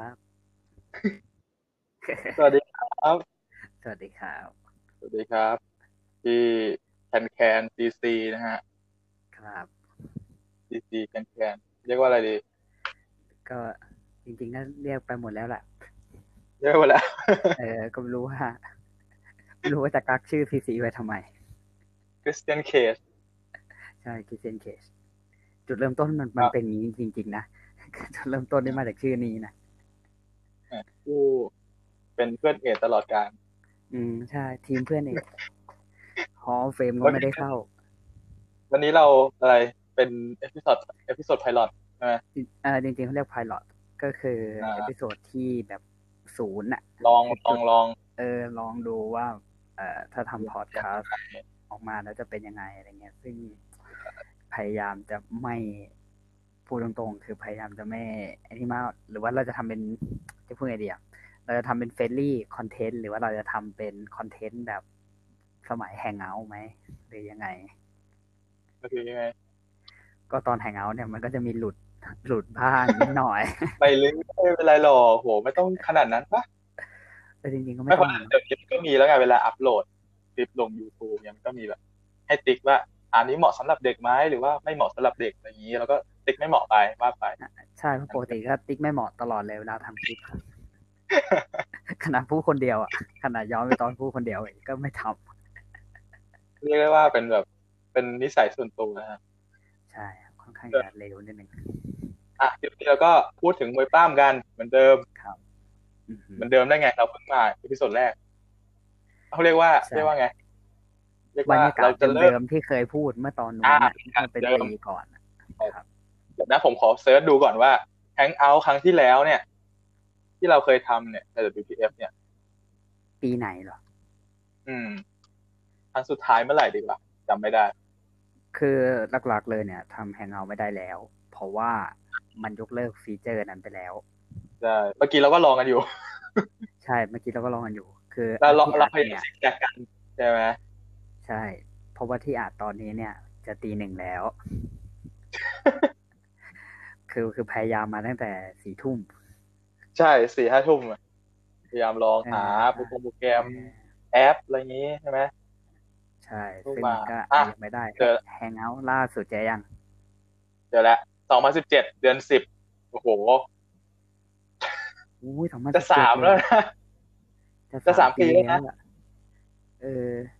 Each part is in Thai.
ครับ สวัสดีครับ สวัสดีครับ สวัสดีครับที่แคนแคนซีซีนะฮะ ครับซีซีแคนแคนเรียกว่าอะไรดี ก็จริงๆก็เรียกไปหมดแล้วแหละเรียกว่าอะไรเออ ก็ไม่รู้ว่าไม่รู้ว่าจะกักชื่อพีซีไว้ทำไมคริสเตียนเคสใช่คิเซนเคชจุดเริ่มต้นมันมันครับเป็นอย่างนี้จริง ๆ นะจุดเริ่มต้นนี่มาจากชื่อนี้นะ ผู้เป็นเพื่อน Edge ตลอดกาล อืมใช่ ทีมเพื่อนเอง Hall of Fame ก็ไม่ได้เข้า วันนี้เราอะไรเป็นเอพิ o d ดเอพิ o d ดไพลอตใช่ไหมเออจริงๆเขาเรียก pilot ก็คืออา episode ที่แบบศูนย์อะลองลองลอง เออ ลองดูว่า เอ่อถ้าทำพอดคาสต์ออกมาแล้วจะเป็นยังไงอะไรเงี้ย ซึ่งพยายามจะไม่ พูดตรงๆ คือพยายามจะไม่ไอ้นี่มาก หรือว่าเราจะทำเป็นจะพูดไงดีอะเราจะทำเป็น friendly content หรือว่าเราจะทำเป็นคอนเทนต์แบบสมัย Hangout ไหมหรือยังไงก็คือยังไง ก็ตอน Hangout เนี่ยมันก็จะมีหลุดหลุดบ้างนิดหน่อยไปลึกไม่เป็นไรหรอกโหไม่ต้องขนาดนั้นปะแต่จริงๆก็ไม่ไม่เพต้อราะงเดี๋ยวคลิปก็มีแล้วไงเวลาอัพโหลดคลิปลง YouTube เนี่ยมันก็มีแบบ ให้ติ๊กว่า อันนี้เหมาะสำหรับเด็กไหมหรือว่าไม่เหมาะสำหรับเด็กอะไรอย่างนี้ แล้วก็ติ๊กไม่เหมาะไปว่าไปใช่เพราะปกติก็ติ๊กไม่เหมาะตลอดเลยเวลาทำคลิปขนาดผู้คนเดียวอะขนาดย้อนไปตอนผู้คนเดียวเองก็ไม่ทำเรียกได้ว่าเป็นแบบเป็นนิสัยส่วนตัวนะฮะใช่ครับค่อนข้างจะเร็วนิดนึงอะคลิปนี้เราก็พูดถึงมวยปล้ามกันเหมือนเดิมครับอือหือเหมือนเดิมได้ไงเราเพิ่งมาอีพิโซดแรกเขาเรียกว่าใช่เรียกว่าไงเรียกบรว่ารยากาเราศจะเริ่เดิมมๆที่เคยพูดเมื่อตอนนู้นอ่าน่ะเมื่อเป็นเดิมปีก่อนน่ะครับเดี๋ยวนะผมขอเซิร์ชดูก่อนว่าแฮงเอาท์ครั้งที่แล้วเนี่ย ที่เราเคยทำเนี่ยใน WPF เนี่ย ปีไหนเหรอ อืมครั้งสุดท้ายเมื่อไหร่ดีกว่าจำไม่ได้ คือหลักๆเลยเนี่ยทำแฮงเอาไม่ได้แล้ว เพราะว่ามันยกเลิกฟีเจอร์นั้นไปแล้วใช่เมื่อกี้เราก็ลองกันอยู่ ใช่เมื่อกี้เราก็ลองกันอยู่ คือเราลองที่เราอัดพยายามเนี่ยซิกแซกกันใช่ไหม ใช่ เพราะว่าที่อัดตอนนี้เนี่ย จะตีหนึ่งแล้ว คือคือพยายามมาตั้งแต่สี่ทุ่ม ใช่สี่ห้าทุ่มอะพยายามลองหาเออโปรโปรแกรมแอปอะไรอย่างนี้ใช่ไหมใช่ทุ่มซึ่งมาก็อะยังไม่ได้เจอ Hangout ล่าสุดเจอยังเดี๋ยวละสองพันสิบเจ็ดเดือนสิบโอ้โหอุ้ยสองพันจะสามแล้วนะจะสามปีแล้วนะอะเออโอ้โห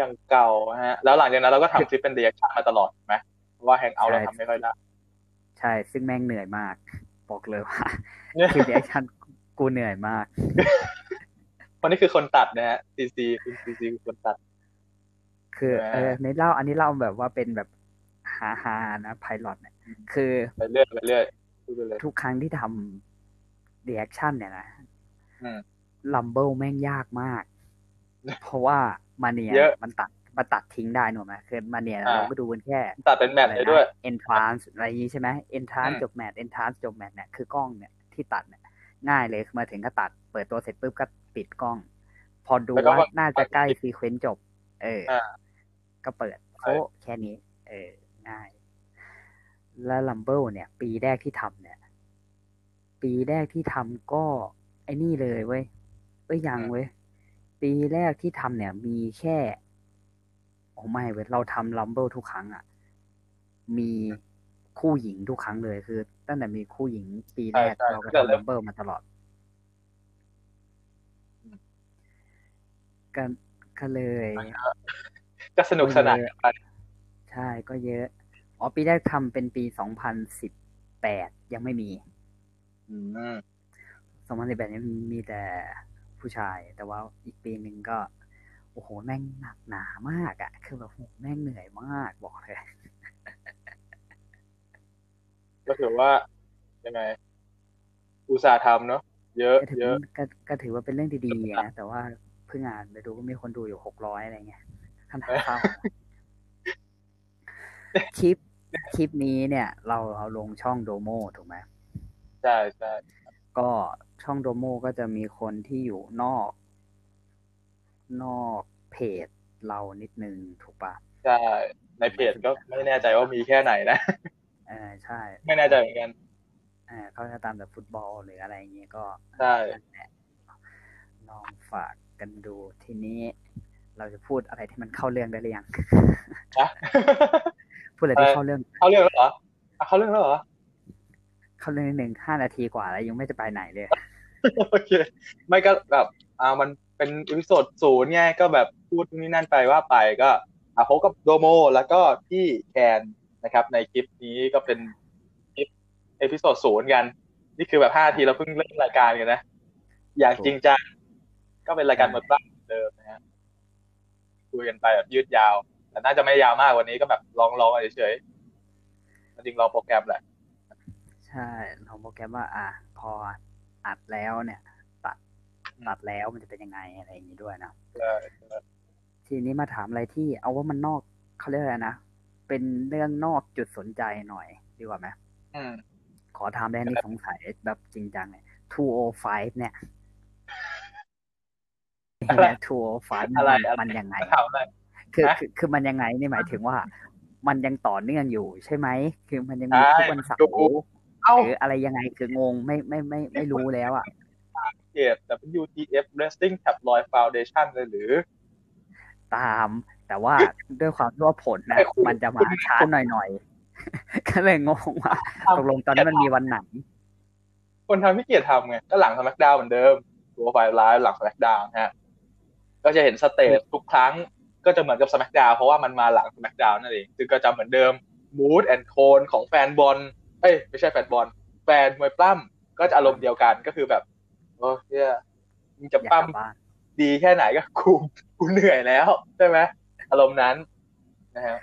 ยังเก่าฮะ แล้วหลังจากนั้นเราก็ทำคลิปเป็น reaction มาตลอดถูกไหมเพราะว่า Hangout ใช่เราทำไม่ค่อยได้ ใช่ ซึ่งแม่งเหนื่อยมาก บอกเลยว่าเนี่ยคือ reaction กูเหนื่อยมากคนนี้คือคนตัดนะฮะซีซีคุณซีซีคือคนตัด คือใช่ไหมเออในเล่า อันนี้เล่าแบบว่าเป็นแบบฮาฮาๆนะ pilot เนี่ย คือไปเรื่อยไปเรื่อยพูดไปเลยทุกครั้งที่ทำ reaction เนี่ยนะอืม Rumble แม่งยากมาก เพราะว่า Mania เยอะมันตัดมันตัดทิ้งได้หนูไหมคือ Mania อ่าเราก็ดูกันแค่ ตัดเป็นแมตช์เลยด้วยเอนทรานซ์อะไรอย่างนี้ใช่ไหมเอนทรานอืมจบแมตช์จบแมตช์เนี่ยคือกล้องเนี่ยที่ตัดเนี่ยง่ายเลยคือมาถึงก็ตัด เปิดตัวเสร็จปุ๊บก็ปิดกล้อง พอดูแล้วก็ว่าว่าน่าจะใกล้ sequence จบ เอออาก็เปิดใช่โอ้แค่นี้ เออ ง่าย แล้ว Rumble เนี่ย ปีแรกที่ทำเนี่ย ปีแรกที่ทำก็ ไอ้นี่เลยเว้ยเอ้ยยังเว้ย ปีแรกที่ทำเนี่ย มีแค่โอ้ไม่เว้ยเราทำ Rumble ทุกครั้งอะ มีคู่หญิงทุกครั้งเลยคือ ตั้งแต่มีคู่หญิงปีแรกใช่ใช่เราก็ตั้งแต่ทำเริ่ลัมมเบิลมาตลอดก็ก็เลยก็สนุกสนานกันไปใช่ก็เยอะอ๋อปีแรกทำเป็นปีสองพันสิบแปดยังไม่มีอืมสองพันสิบแปดยังมีแต่ ผู้ชาย แต่ว่าอีกปีหนึ่งก็โอ้โหแม่งหนักหนามากอะ่ะคือแบบโหแม่งเหนื่อยมากบอกเลย ก็ถือว่ายังไงอุตสาห์ทำเนาะเยอะก็ถือเยอะก็ก็ถือว่าเป็นเรื่องที่ดีอะนะแต่ว่าเพิ่งอ่านไปดูก็มีคนดูอยู่หกร้อยอะไรเงี้ยขนาดเข้าคลิปคลิปนี้เนี่ย เราเอาลงช่องโดโมถูกไหมใช่ใช่ก็ ช่องโดโมก็จะมีคนที่อยู่นอก นอกเพจเรานิดนึงถูกปะใช่ในเพจก็ไม่แน่ใจว่ามีแค่ไหนนะเออใช่ ไม่แน่ใจเหมือนกันอ่าเขาจะตามแบบฟุตบอลหรืออะไรอย่างเงี้ยก็ใช่นั่นแหละลองฝากกันดูทีนี้เราจะพูดอะไรที่มันเข้าเรื่องได้หรือยังนะพูดอะไรที่เข้าเรื่อง เขาเรื่องแล้วเหรออะเขาเรื่องแล้วเหรอเข้าเรื่องนิดหนึ่งห้านาทีกว่าแล้วยังไม่จะไปไหนเลย โอเคไม่ก็แบบอ่ามันเป็น episode ศูนย์ไงก็แบบพูดนี่นั่นไปว่าไปก็อ่าพบกับโดโมแล้วก็พี่แคนนะครับ ในคลิปนี้ก็เป็นคลิป episode ศูนย์กัน นี่คือแบบห้าทีเราเพิ่งเริ่มรายการกันนะอย่างจริงจังก็เป็นรายการใช่หมดบ้างเดิมนะฮะคุยกันไปแบบยืดยาว แต่น่าจะไม่ยาวมากวันนี้ก็แบบลองลองเฉยๆจริงลองโปรแกรมแหละ ใช่ลองโปรแกรมว่า อะพอ อัดแล้วเนี่ย ตัดอืมตัดแล้วมันจะเป็นยังไงอะไรอย่างนี้ด้วยนะเออทีนี้มาถามอะไรที่เอาว่ามันนอกเขาเรียกอะไรนะเป็นเรื่องนอกจุดสนใจหน่อยดีกว่าไหมอืมขอถามได้นี่สงสัยแบบจริงจังเลย205เนี่ยอะไรเนี่ย205อะไรมันอะไรมันยังไงถามอะไรคือฮะคือคือมันยังไงนี่หมายถึงว่า มันยังต่อเนื่องอยู่ใช่ไหม คือมันยังมีใช่ทุกวันเสาดูร์เอ้า หรืออะไรยังไงคืองงไม่ไม่ไม่ไม่รู้แล้วอะเพจ WTF Wrestling Tabloid Foundation เลยหรือ ตามแต่ว่าด้วยความที่ว่าผลนะไอ้คุณมันจะมาช้าหน่อยๆก็เลยงงว่าตกลงตอนนี้มันมีวันไหน คนทำพี่เกียรติทำไง ก็หลัง SmackDown เหมือนเดิมตัวไฟไลฟ์หลัง SmackDown ฮะ ก็จะเห็น stage ทุกครั้งก็จะเหมือนกับ SmackDown เพราะว่ามันมาหลัง SmackDown นั่นเองซึ่งก็จะเหมือนเดิม mood and tone ของแฟนบอลเอ้ยไม่ใช่แฟนบอล แฟนมวยปล้ำก็จะอารมณ์เดียวกันก็คือแบบโอ้เฮียมึงจะอยากปั้มกลับบ้านดีแค่ไหนก็กูกูเหนื่อยแล้วใช่ไหมอารมณ์นั้นนะฮะ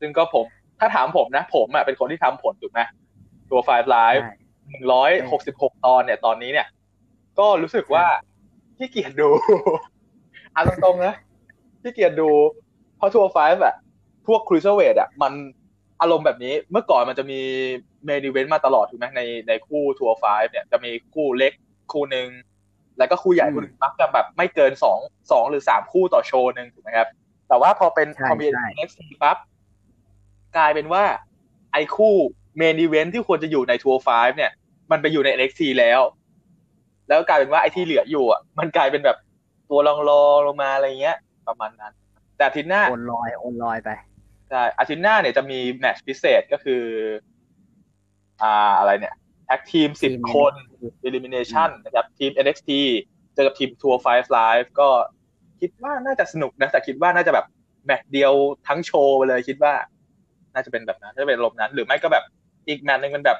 ซึ่งก็ผม ถ้าถามผมนะ ผมอะเป็นคนที่ทำผลถูกไหมตัวไฟล์ไลฟ์ใช่หนึ่งร้อยหกสิบหกตอนเนี่ย ตอนนี้เนี่ย ก็รู้สึกว่าขี้เกียจดูเอาตรงๆนะขี้เกียจดู เพราะ205อะพวก Cruiserweight อะมัน อารมณ์แบบนี้เมื่อก่อนมันจะมี main event มาตลอดถูกไหมในในคู่205เนี่ยจะมีคู่เล็กคู่หนึ่งแล้วก็คู่ใหญ่คู่หนึ่งมักจะแบบไม่เกินสองสองหรือสามคู่ต่อโชว์หนึ่งถูกไหมครับ แต่ว่าพอเป็นใช่พอมีใช่ NXT ปั๊บกลายเป็นว่าไอ้คู่main event ที่ควรจะอยู่ใน205เนี่ย มันไปอยู่ใน NXT แล้ว แล้วกลายเป็นว่าไอ้ที่เหลืออยู่อะ มันกลายเป็นแบบตัวรองรองลงมาอะไรเงี้ย ประมาณนั้น แต่อาทิตย์หน้าโอนลอยโอนลอยไป ใช่อาทิตย์หน้าเนี่ยจะมีแมตช์พิเศษก็คือ อ่าอะไรเนี่ย tag team สิบทีมคน elimination นะครับทีม NXT เจอกับทีม 205 Live ก็คิดว่าน่าจะสนุกนะ แต่คิดว่าน่าจะแบบแมตช์เดียวทั้งโชว์ไปเลยคิดว่า น่าจะเป็นแบบนั้นน่าจะเป็นลมณ์นั้น หรือไม่ก็แบบอีกแมตช์หนึ่งเป็นแบบ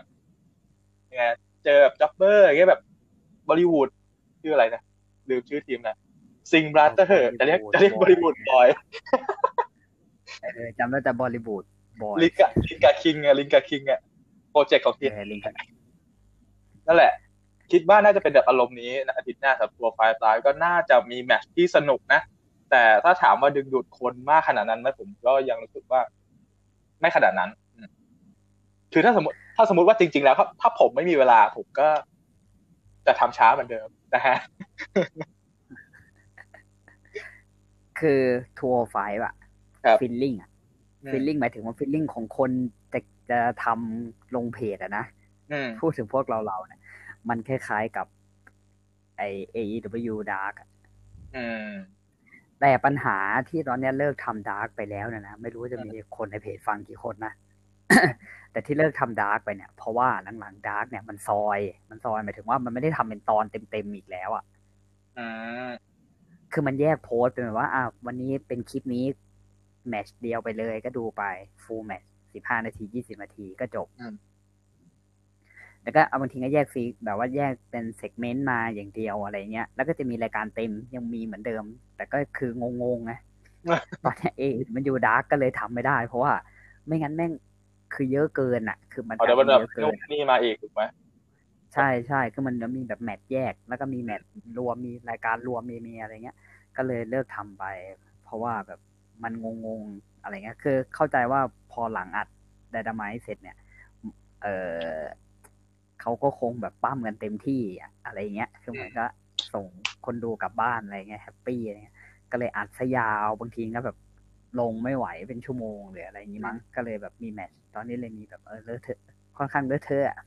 ยังไงเจอแบบจ็อบเบอร์อย่างเงี้ยแบบบอลิวูดชื่ออะไรนะลืมชื่อทีมนะซิงบราเตอร์จะเรียกจะเรียกบอลิวูดบอยเออ จำได้แต่บอลิวูดบอยลิงกาลิงกาคิงอะลิงกาคิงอะโปรเจกต์ของทีมเออลิงก์กันนั่นแหละ คิดว่าน่าจะเป็นแบบอารมณ์นี้นะอาทิตย์หน้าสำหรับตัวไฟล์ไลฟ์ก็น่าจะมีแมตช์ที่สนุกนะ แต่ถ้าถามว่าดึงดูดคนมากขนาดนั้นไหมผมก็ยังรู้สึกว่า ไม่ขนาดนั้นอืมคือถ้าสมมติถ้าสมมติว่าจริง ๆ แล้วถ้าถ้าผมไม่มีเวลาผมก็จะทำช้าเหมือนเดิมนะฮะคือ205อะครับ feeling อะอืม feeling หมายถึงว่า feeling ของคนจะจะทำลงเพจอะนะอืมพูดถึงพวกเราเราเนี่ย มันคล้ายๆกับ ไอ AEW Dark อะอืมแต่ปัญหาที่ตอนเนี้ยเลิกทำ Dark ไปแล้วเนะนะไม่รู้ว่าจะมีคนในเพจฟังกี่คนนะแต่ที่เลิกทำ Dark ไปเนี่ยเพราะว่าหลังๆ Dark เนี่ยมันซอย มันซอยหมายถึงว่ามันไม่ได้ทำเป็นตอนเต็มๆอีกแล้วอะอืมคือมันแยกโพสต์เป็นแบบว่าอะวันนี้เป็นคลิปนี้ แมตช์เดียวไปเลยก็ดูไป full match สิบห้านาทียี่สิบนาทีก็จบอืมแล้วก็เอาบางทีก็แยกซีแบบว่าแยกเป็น segment มาอย่างเดียวอะไรเงี้ย แล้วก็จะมีรายการเต็มยังมีเหมือนเดิม แต่ก็คืองงๆไงตอนเนี้ย AEW Dark ก็เลยทำไม่ได้ เพราะว่าไม่งั้นแม่งคือเยอะเกินอะ คือมันเอาเดี๋ยวมันแบบเยอะเกินู่นนี่มาอีกถูกไหมใช่ใช่คือมันจะมีแบบแมตช์แยก แล้วก็มีแมตช์รวมมีรายการรวมมีมีอะไรเงี้ย ก็เลยเลิกทำไป เพราะว่าแบบ มันงงๆอะไรเงี้ย คือเข้าใจว่าพอหลังอัดไดดามายเสร็จเนี่ย เออเขาก็คงแบบปั้มกันเต็มที่อะอะไรเงี้ย คือเหมือนก็ส่งคนดูกลับบ้านอะไรเงี้ย happy อะไรเงี้ย ก็เลยอัดซะยาวบางทีก็แบบลงไม่ไหวเป็นชั่วโมงหรืออะไรอย่างงี้มั้ง ก็เลยแบบมีแมตช์ตอนนี้เลยมีแบบเออเลอะเทอะค่อนข้างเลอะเทอะอะ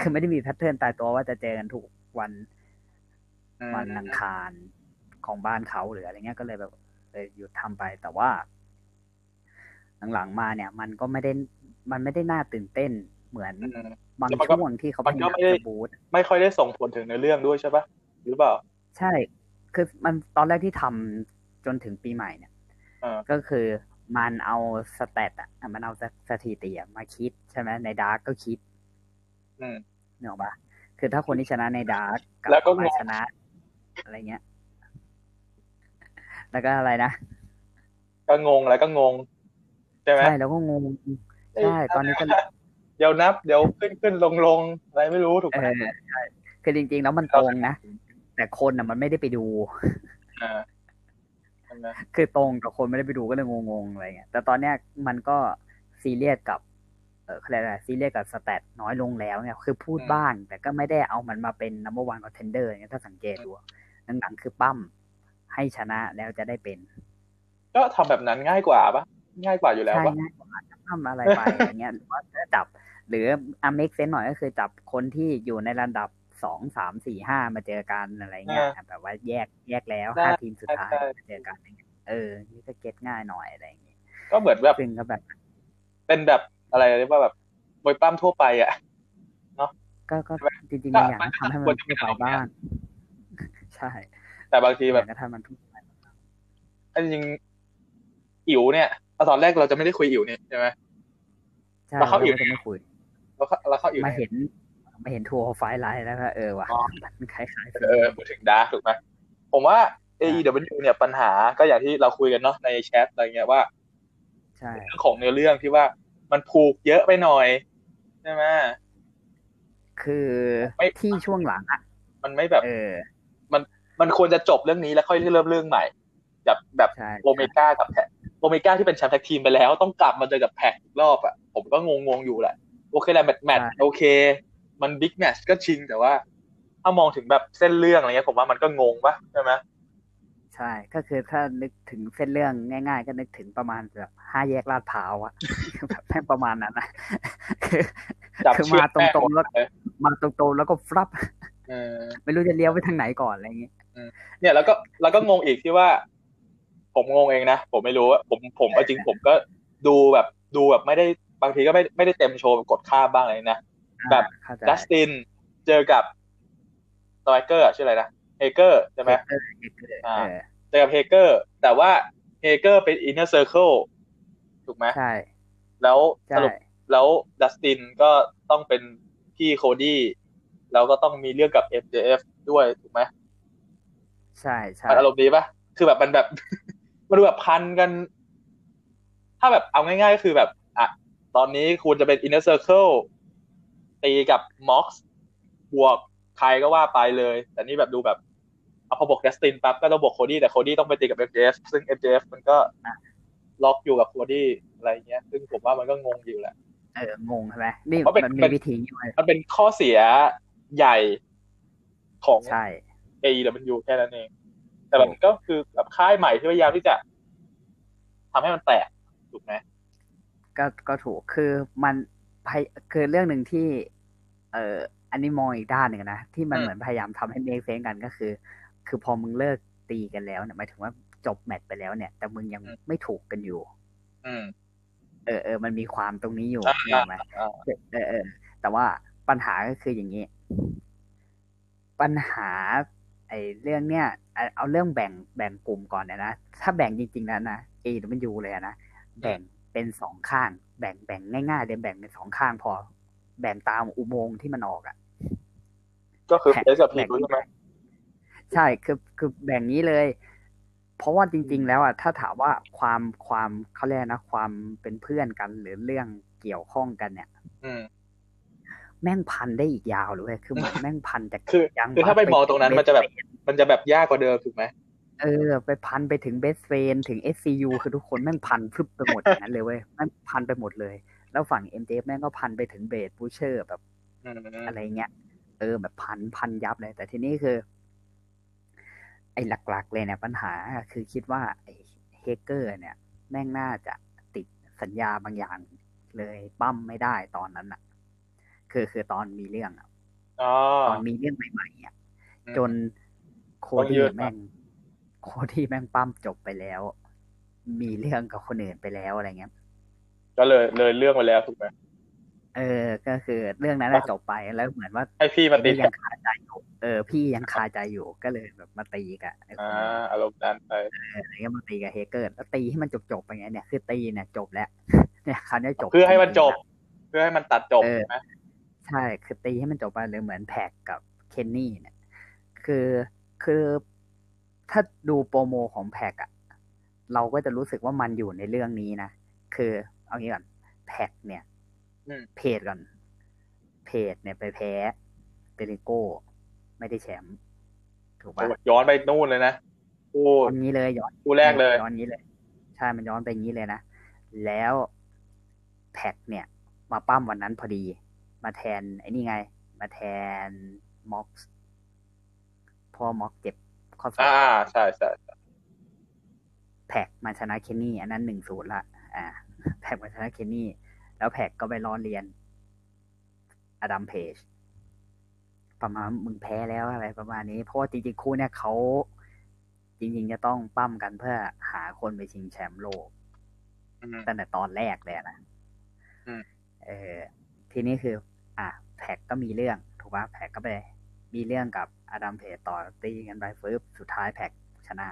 คือไม่ได้มี pattern ตายตัวว่าจะเจอกันทุกวันอืมวันอังคารของบ้านเขาหรืออะไรเงี้ยก็เลยแบบ เออหยุดทำไปแต่ว่า หลังๆมาเนี่ย มันก็ไม่ได้มันไม่ได้น่าตื่นเต้นเหมือนอืมบางแล้วมันก็ช่วงที่เขามันก็ไม่ได้จะบูทไม่ค่อยได้ส่งผลถึงในอเรื่องด้วยใช่ปะหรือเปล่า ใช่ คือมันตอนแรกที่ทำจนถึงปีใหม่เนี่ยอ่าก็คือมันเอาสแตทอะมันเอาสถิติอะมาคิดใช่ไหมในดาร์กก็คิดอืมเนกอะปะคือถ้าคนที่ชนะในดาร์กกับแล้วก็มางงชนะ อะไรเงี้ย แล้วก็อะไรนะก็งงแล้วก็งงใช่ไหมใช่แล้วก็งงใช่ตอนนี้ก็เดี๋ยวนับ เดี๋ยวขึ้นขึ้นลงลงอะไรไม่รู้ถูกเอไหมอใช่คือจริง ๆ แล้วมันตรงนะแต่คนอะมันไม่ได้ไปดูอ่าใช่ไหมคือตรงกับคนไม่ได้ไปดูก็เลยงงๆอะไรเงี้ยแต่ตอนเนี้ยมันก็ซีเรียสกับเอออะไรนะซีเรียสกับสแตทน้อยลงแล้วเนี่ยคือพูดบ้าง แต่ก็ไม่ได้เอามันมาเป็น number one contender เนี่ยถ้าสังเกตดูหลังๆคือปั้ม ให้ชนะแล้วจะได้เป็น ก็ทำแบบนั้นง่ายกว่าปะง่ายกว่าอยู่แล้วใช่ปะง่ายกว่าจะปั้มอะไรไปอย่างเงี้ยหรือว่าจะจับ หรืออาเมกเซนหน่อยก็คือจับคนที่อยู่ในระดับสองสามสี่ห้ามาเจอกันอะไรเงี้ยแบบว่าแยกแยกแล้วห้าทีมสุดท้ายมาเจอกันอย่างเงี้ยเออ นี่ก็เก็ตง่ายหน่อยอะไรอย่างเงี้ยก็เหมือนแบบซึ่งก็แบบ เป็นแบบอะไรเรียกว่าแบบมวยปั้มทั่วไปอะก็ก็จริงๆก็บางอย่างก็ทำให้มันควรจะทั่เป็วนไปอารมณ์บ้างใช่ แต่บางทีแบบก็ทำมันทั่วไปอันจริงๆอิ๋วเนี่ยตอนแรกเราจะไม่ได้คุยอิ๋วเนี่ยใช่ไหมใช่แล้วเขาเราอยู่ก็จะไม่คุยแล้วเขาแล้วเขาอิ๋วมาเนี่ยเห็นมาเห็นทัวร์ไฟล์ไลน์แล้วก็เออว่ะอ๋อมันคล้ายๆเออพูดถึงดาร์กถูกไหมผมว่า AEW เนี่ยปัญหาก็อย่างที่เราคุยกันเนาะในแชทอะไรเงี้ยว่าใช่เรื่องของเนื้อเรื่องที่ว่ามันผูกเยอะไปหน่อยใช่ไหมคือไม่ที่ช่วงหลังอะมันไม่แบบเออ มันควรจะจบเรื่องนี้แล้วค่อยเริ่มเรื่องใหม่ แบบแบบใช่โอเมก้ากับ PAC Omega ที่เป็นแชมป์แท็กทีมไปแล้ว ต้องกลับมาเจอกับ PAC อีกรอบอะผมก็งงงๆอยู่แหละ โอเคแหละแมตช์แมตช์โอเค มันบิ๊กแมตช์ก็จริงแต่ว่า ถ้ามองถึงแบบเส้นเรื่องอะไรเงี้ยผมว่ามันก็งงปะใช่ไหมใช่ก็คือถ้านึกถึงเส้นเรื่องง่าย ๆ ก็นึกถึงประมาณแบบห้าแยกลาดพร้าวอะแบบแม่งประมาณนั้นนะคือจับคือเชือมากตรงๆแล้วเลยมาตรงๆแล้วก็ฟลับเออไม่รู้จะเลี้ยวไปทางไหนก่อนอะไรอย่างเงี้ย เนี่ยแล้วก็แล้วก็งงอีกที่ว่า ผมงงเองนะผมไม่รู้ว่าผมผมเอาจริงผมก็ดูแบบดูแบบไม่ได้บางทีก็ไม่ไม่ได้เต็มโชว์กดข้ามบ้างอะไรนะแบบเข้าใจดัสตินเจอกับสไตรเกอร์ชื่ออะไรนะเฮเกอร์ใช่ไหมเออเอออ่าเออเจอกับเฮเกอร์ แต่ว่าHager เป็น Inner Circle ถูกไหมใช่ แล้วสใช่สรุปแล้ว Dustin ก็ต้องเป็นพี่ Cody แล้วก็ต้องมีเรื่องกับ MJF ด้วยถูกไหม ใช่ใช่มันอารมณ์ดีปะคือแบบมันแบบมันดูแบบพันกัน ถ้าแบบเอาง่ายๆก็คือแบบอะตอนนี้คุณจะเป็น Inner Circle ตีกับ Mox บวกใครก็ว่าไปเลย แต่นี่แบบดูแบบเอาพอบวก Dustin ปั๊บก็ต้องบวก Cody แต่ Cody ต้องไปตีกับ MJF ซึ่ง MJF มันก็ล็อกอยู่กับ Cody อะไรเงี้ย ซึ่งผมว่ามันก็งงอยู่แหละเอองงใช่ไหมนี่เพราะเป็นมันมีเป็นวิธีอยู่เลยมันเป็นข้อเสียใหญ่ของใช่ AEW แค่นั้นเอง แต่แบบก็คือแบบค่ายใหม่ที่พยายามที่จะทำให้มันแตกถูกไหมก็ก็ถูกคือมันพยคือเรื่องหนึ่งที่ เอ่ออันนี้มองอีกด้านหนึ่งนะ ที่มันเหมือนพยายามทำให้เมคเซนกันก็คือ คือพอมึงเลิกตีกันแล้วเนี่ยหมายถึงว่าจบแมตช์ไปแล้วเนี่ย แต่มึงยังไม่ถูกกันอยู่ อืมเออเออมันมีความตรงนี้อยู่อ่าเห็นไหมอ่าเออเออแต่ว่าปัญหาก็คืออย่างนี้ ปัญหาไอ้เรื่องเนี้ยเอาเอาเรื่องแบ่งแบ่งกลุ่มก่อนเนี่ยนะถ้าแบ่งจริงๆแล้วนะเอหรือมันยูเลยอะนะแบ่งเป็นสองข้าง แบ่งแบ่งง่ายๆเดี๋ยวแบ่งเป็นสองข้างพอ แบ่งตามอุโมงค์ที่มันออกอะก็คือแบ่งเฟสกับพีแบ่งใช่ไหมใช่คือคือแบ่งนี้เลย เพราะว่าจริง ๆ แล้วอะถ้าถามว่าความความเขาเรียกนะความเป็นเพื่อนกันหรือเรื่องเกี่ยวข้องกันเนี่ย อืม แม่งพันได้อีกยาวเลยเว้ยคือเหมือนแม่งพันจากคือยังคือถ้าไปมองตรงนั้นมันจะแบบ มันจะแบบยากกว่าเดิมถูกไหมเออ ไปพันไปถึง Best Friends ถึง SCU คือทุกคนแม่งพันพรึบไปหมดอย่างนั้นเลยเว้ยแม่งพันไปหมดเลย แล้วฝั่ง MJF แม่งก็พันไปถึง The Butcher แบบอืมอะไรเงี้ย เออแบบพันพันยับเลย แต่ทีนี้คือ ไอ้หลักๆเลยเนี่ยปัญหาคือคิดว่าไอ้ Hager เนี่ย แม่งน่าจะติดสัญญาบางอย่างเลยปล้ำไม่ได้ตอนนั้นอะ คือคือตอนมีเรื่องอะอ๋อตอนมีเรื่องใหม่ๆอะอืมจนโคต้องดี้ยืดแม่งโคดี้แม่งปั้มจบไปแล้ว มีเรื่องกับคนอื่นไปแล้วอะไรเงี้ย ก็เลยเลยเรื่องไปแล้วถูกไหมเออ ก็คือเรื่องนั้นน่ะจบไปแล้วเหมือนว่าให้พี่มาตีไอ้นี่ยังคาใจอยู่ เออ พี่ยังคาใจอยู่ก็เลยแบบมาตีกับไอ้คอ่านอารมณ์นั้นไปอะไรเงี้ยมาตีกับเฮเกอร์แล้วตีให้มันจบๆไปไงเนี่ยคือตีเนี่ยจบแล้ว เนี่ยคราวนี้จบเพื่อให้มันจบริงๆอะเพื่อให้มันตัดจบเออใช่ไหม ใช่ คือตีให้มันจบไปเลยเหมือนแพ็กกับเคนนี่เนี่ย คือคือถ้าดูโปรโมของแพ็กอะเราก็จะรู้สึกว่ามันอยู่ในเรื่องนี้นะ คือเอางี้ก่อนแพ็กเนี่ยอืมเพจก่อน เพจเนี่ยไปแพ้เปริโก้ ไม่ได้แชมป์ถูกปะย้อนไปนู่นเลยนะโอ้ย้อนนี้เลยย้อนคู่แรกเลยย้อนนี้เลย ใช่มันย้อนไปงี้เลยนะ แล้วแพ็กเนี่ย มาปั้มวันนั้นพอดี มาแทนไอ้นี่ไง มาแทนม็อกซ์พอม็อกเจ็บข้อศอกอ่าใช่ใช่ใช่แพ็กมาชนะเคนนี่อันนั้นหนึ่งศูนย์ละ อ่า แพ็กมาชนะเคนนี่ แล้วแพ็กก็ไปล้อเลียน อดัมเพจประมาณมึงแพ้แล้วอะไรประมาณนี้ เพราะว่าจริงๆ คู่เนี่ยเขาจริง ๆ จะต้องปั้มกันเพื่อหาคนไปชิงแชมป์โลกอืมตั้งแต่ตอนแรกเลยนะอืมเออ ทีนี้คือ อะแพ็กก็มีเรื่อง ถูกป่ะแพ็กก็ไป มีเรื่องกับอดัมเพจต่อตีกันไปฟื้บสุดท้ายแพ็กชนะ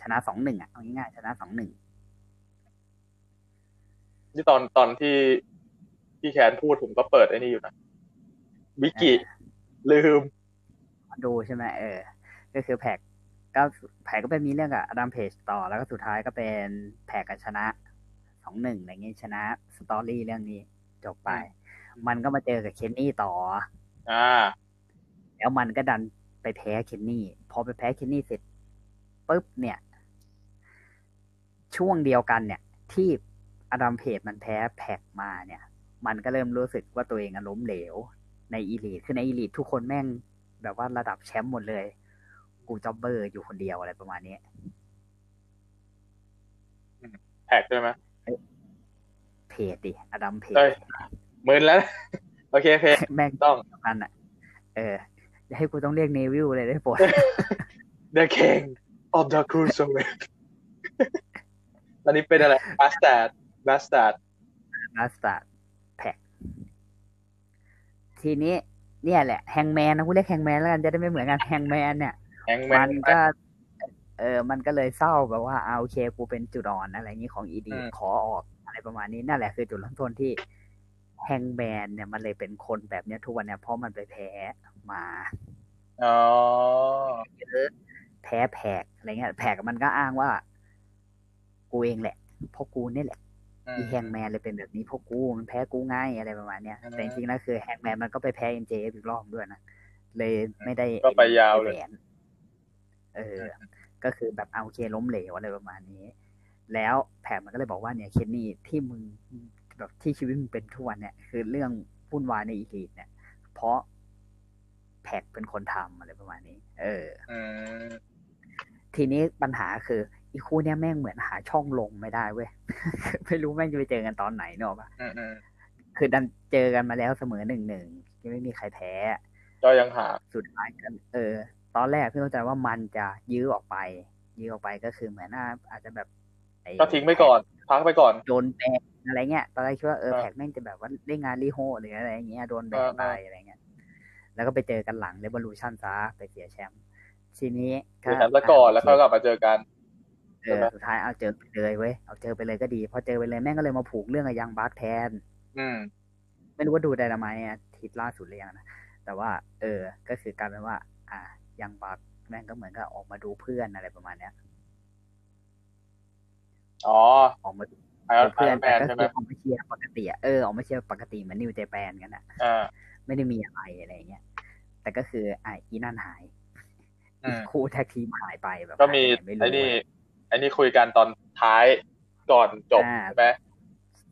ชนะสองหนึ่งอะเอาง่ายๆชนะสองหนึ่งที่ตอนตอนที่ที่แคนพูดผมก็เปิดไอ้นี่อยู่นะวิกิลืม ดูใช่ไหมเออ ก็คือแพ็กก็แพ็กก็ไปมีเรื่องกับอดัมเพจต่อแล้วก็สุดท้ายก็เป็นแพ็กกับชนะสองหนึ่งอะไรเงี้ยชนะสตอรี่เรื่องนี้ จบไป มันก็มาเจอกับเคนนี่ต่อ อ่า แล้วมันก็ดันไปแพ้เคนนี่ พอไปแพ้เคนนี่เสร็จปุ๊บเนี่ย ช่วงเดียวกันเนี่ย ที่อดัมเพจมันแพ้แพ็กมาเนี่ย มันก็เริ่มรู้สึกว่าตัวเองอะล้มเหลว ในอีลีทคือในอีลีททุกคนแม่งแบบว่าระดับแชมป์หมดเลย กูจ็อบเบอร์อยู่คนเดียวอะไรประมาณนี้แท็กด้วยไหม เพจดิอดัมเพจเอ้ยมึนแล้วนะโอเคโอเคแม่งต้องสำคัญอะ เออจะให้กูต้องเรียกเนวิลเลยได้ปวด The King of the Cruiserweight ตอนนี้เป็นอะไร Bastard Bastard มาสตาร์แพ็กทีนี้ เนี่ยแหละแฮงแมนนะกูเรียกแฮงแมนแล้วกันจะได้ไม่เหมือนกันแฮงแมนเนี่ยแฮงแมมันนก็เออ มันก็เลยเศร้าแบบว่าเอาโอเคกูเป็นจุดอ่อนอะไรอย่างนี้ของอีดีอืมขอออก อะไรประมาณนี้นั่นแหละคือจุดเริ่มต้นที่แฮงแมนเนี่ยมันเลยเป็นคนแบบเนี้ยทุกวันเนี่ยเพราะมันไปแพ้มาอ๋อเยอะแพ้แผกอะไรเงี้ยแผกมันก็อ้างว่า กูเองแหละเพราะกูเนี่ยแหละอืมอีแฮงแมนเลยเป็นแบบนี้เพราะกูมันแพ้กูง่ายอะไรประมาณเนี้ยอืมแต่จริงๆแล้วคือแฮงแมนมันก็ไปแพ้เอ็นเจอีกรอบด้วยนะเลยไม่ได้ก็ไปยาวเลยแหวนเออ ก็คือแบบเอาโอเคล้มเหลวอะไรประมาณนี้ แล้วแผกมันก็เลยบอกว่าเนี่ยเคนนี่ที่มึงแบบที่ชีวิตมึงเป็นทุกวันเนี่ยคือเรื่องวุ่นวายในอีลีทเนี่ย เพราะแพ็กเป็นคนทำอะไรประมาณนี้ เอออืมทีนี้ปัญหาคือ อีคู่เนี้ยแม่งเหมือนหาช่องลงไม่ได้เว้ย ไม่รู้แม่งจะไปเจอกันตอนไหนเนกอะปะอืมอืมคือดันเจอกันมาแล้วเสมอหนึ่งหนึ่งยังไม่มีใครแพ้ก็ยังหา สุดท้ายกัน เออ ตอนแรกพี่เข้าใจว่ามันจะยื้อออกไป ยื้อออกไปก็คือเหมือนน่าอาจจะแบบอ้ ก็ทิ้งไปก่อน พักไปก่อน โดนแบนอะไรเงี้ย ตอนแรกคิดว่าเออเออแพ็กแม่งจะแบบว่าได้งานรีโฮหรืออะไรอย่างเงี้ย โดนแบนเออเออไปอะไรเงี้ย แล้วก็ไปเจอกันหลังเร v o ลูชันซะไปเสียแชมป์ ทีนี้เดี๋ยวแชมป์ซะก่อนแล้วค่อยกลับมาเจอกันเออสุดท้ายเอาเจอไปเลยเว้ย เอาเจอไปเลยก็ดี พอเจอไปเลยแม่งก็เลยมาผูกเรื่องกับยังบาร์กแทน อืม ไม่รู้ว่าดูไดนาไมต์ทิศล่าสุดหรือยังนะ แต่ว่า เออ ก็คือกลารเป็นว่า อ่ายังบาร์กแม่งก็เหมือนกับออกมาดูเพื่อนอะไรประมาณเนี้ย อ๋อออกมาดูไอออนเพื่อนแมแต่นก็ใช่ไหมคือออกมาเชียร์ปกติอะเออออกมาเชียร์ปกติเหมือนนิวเจแปนกันอะอ่าไม่ได้มีอะไรอะไรอย่างเงี้ยแต่ก็คืออะอีนั่นหายอืมคู่แท็กทีมหายไปแบบก็มีหายไปไหนไอ้ไม่รู้นี่อะไอ้นี่คุยกันตอนท้ายก่อนจบอ่าใช่ไหม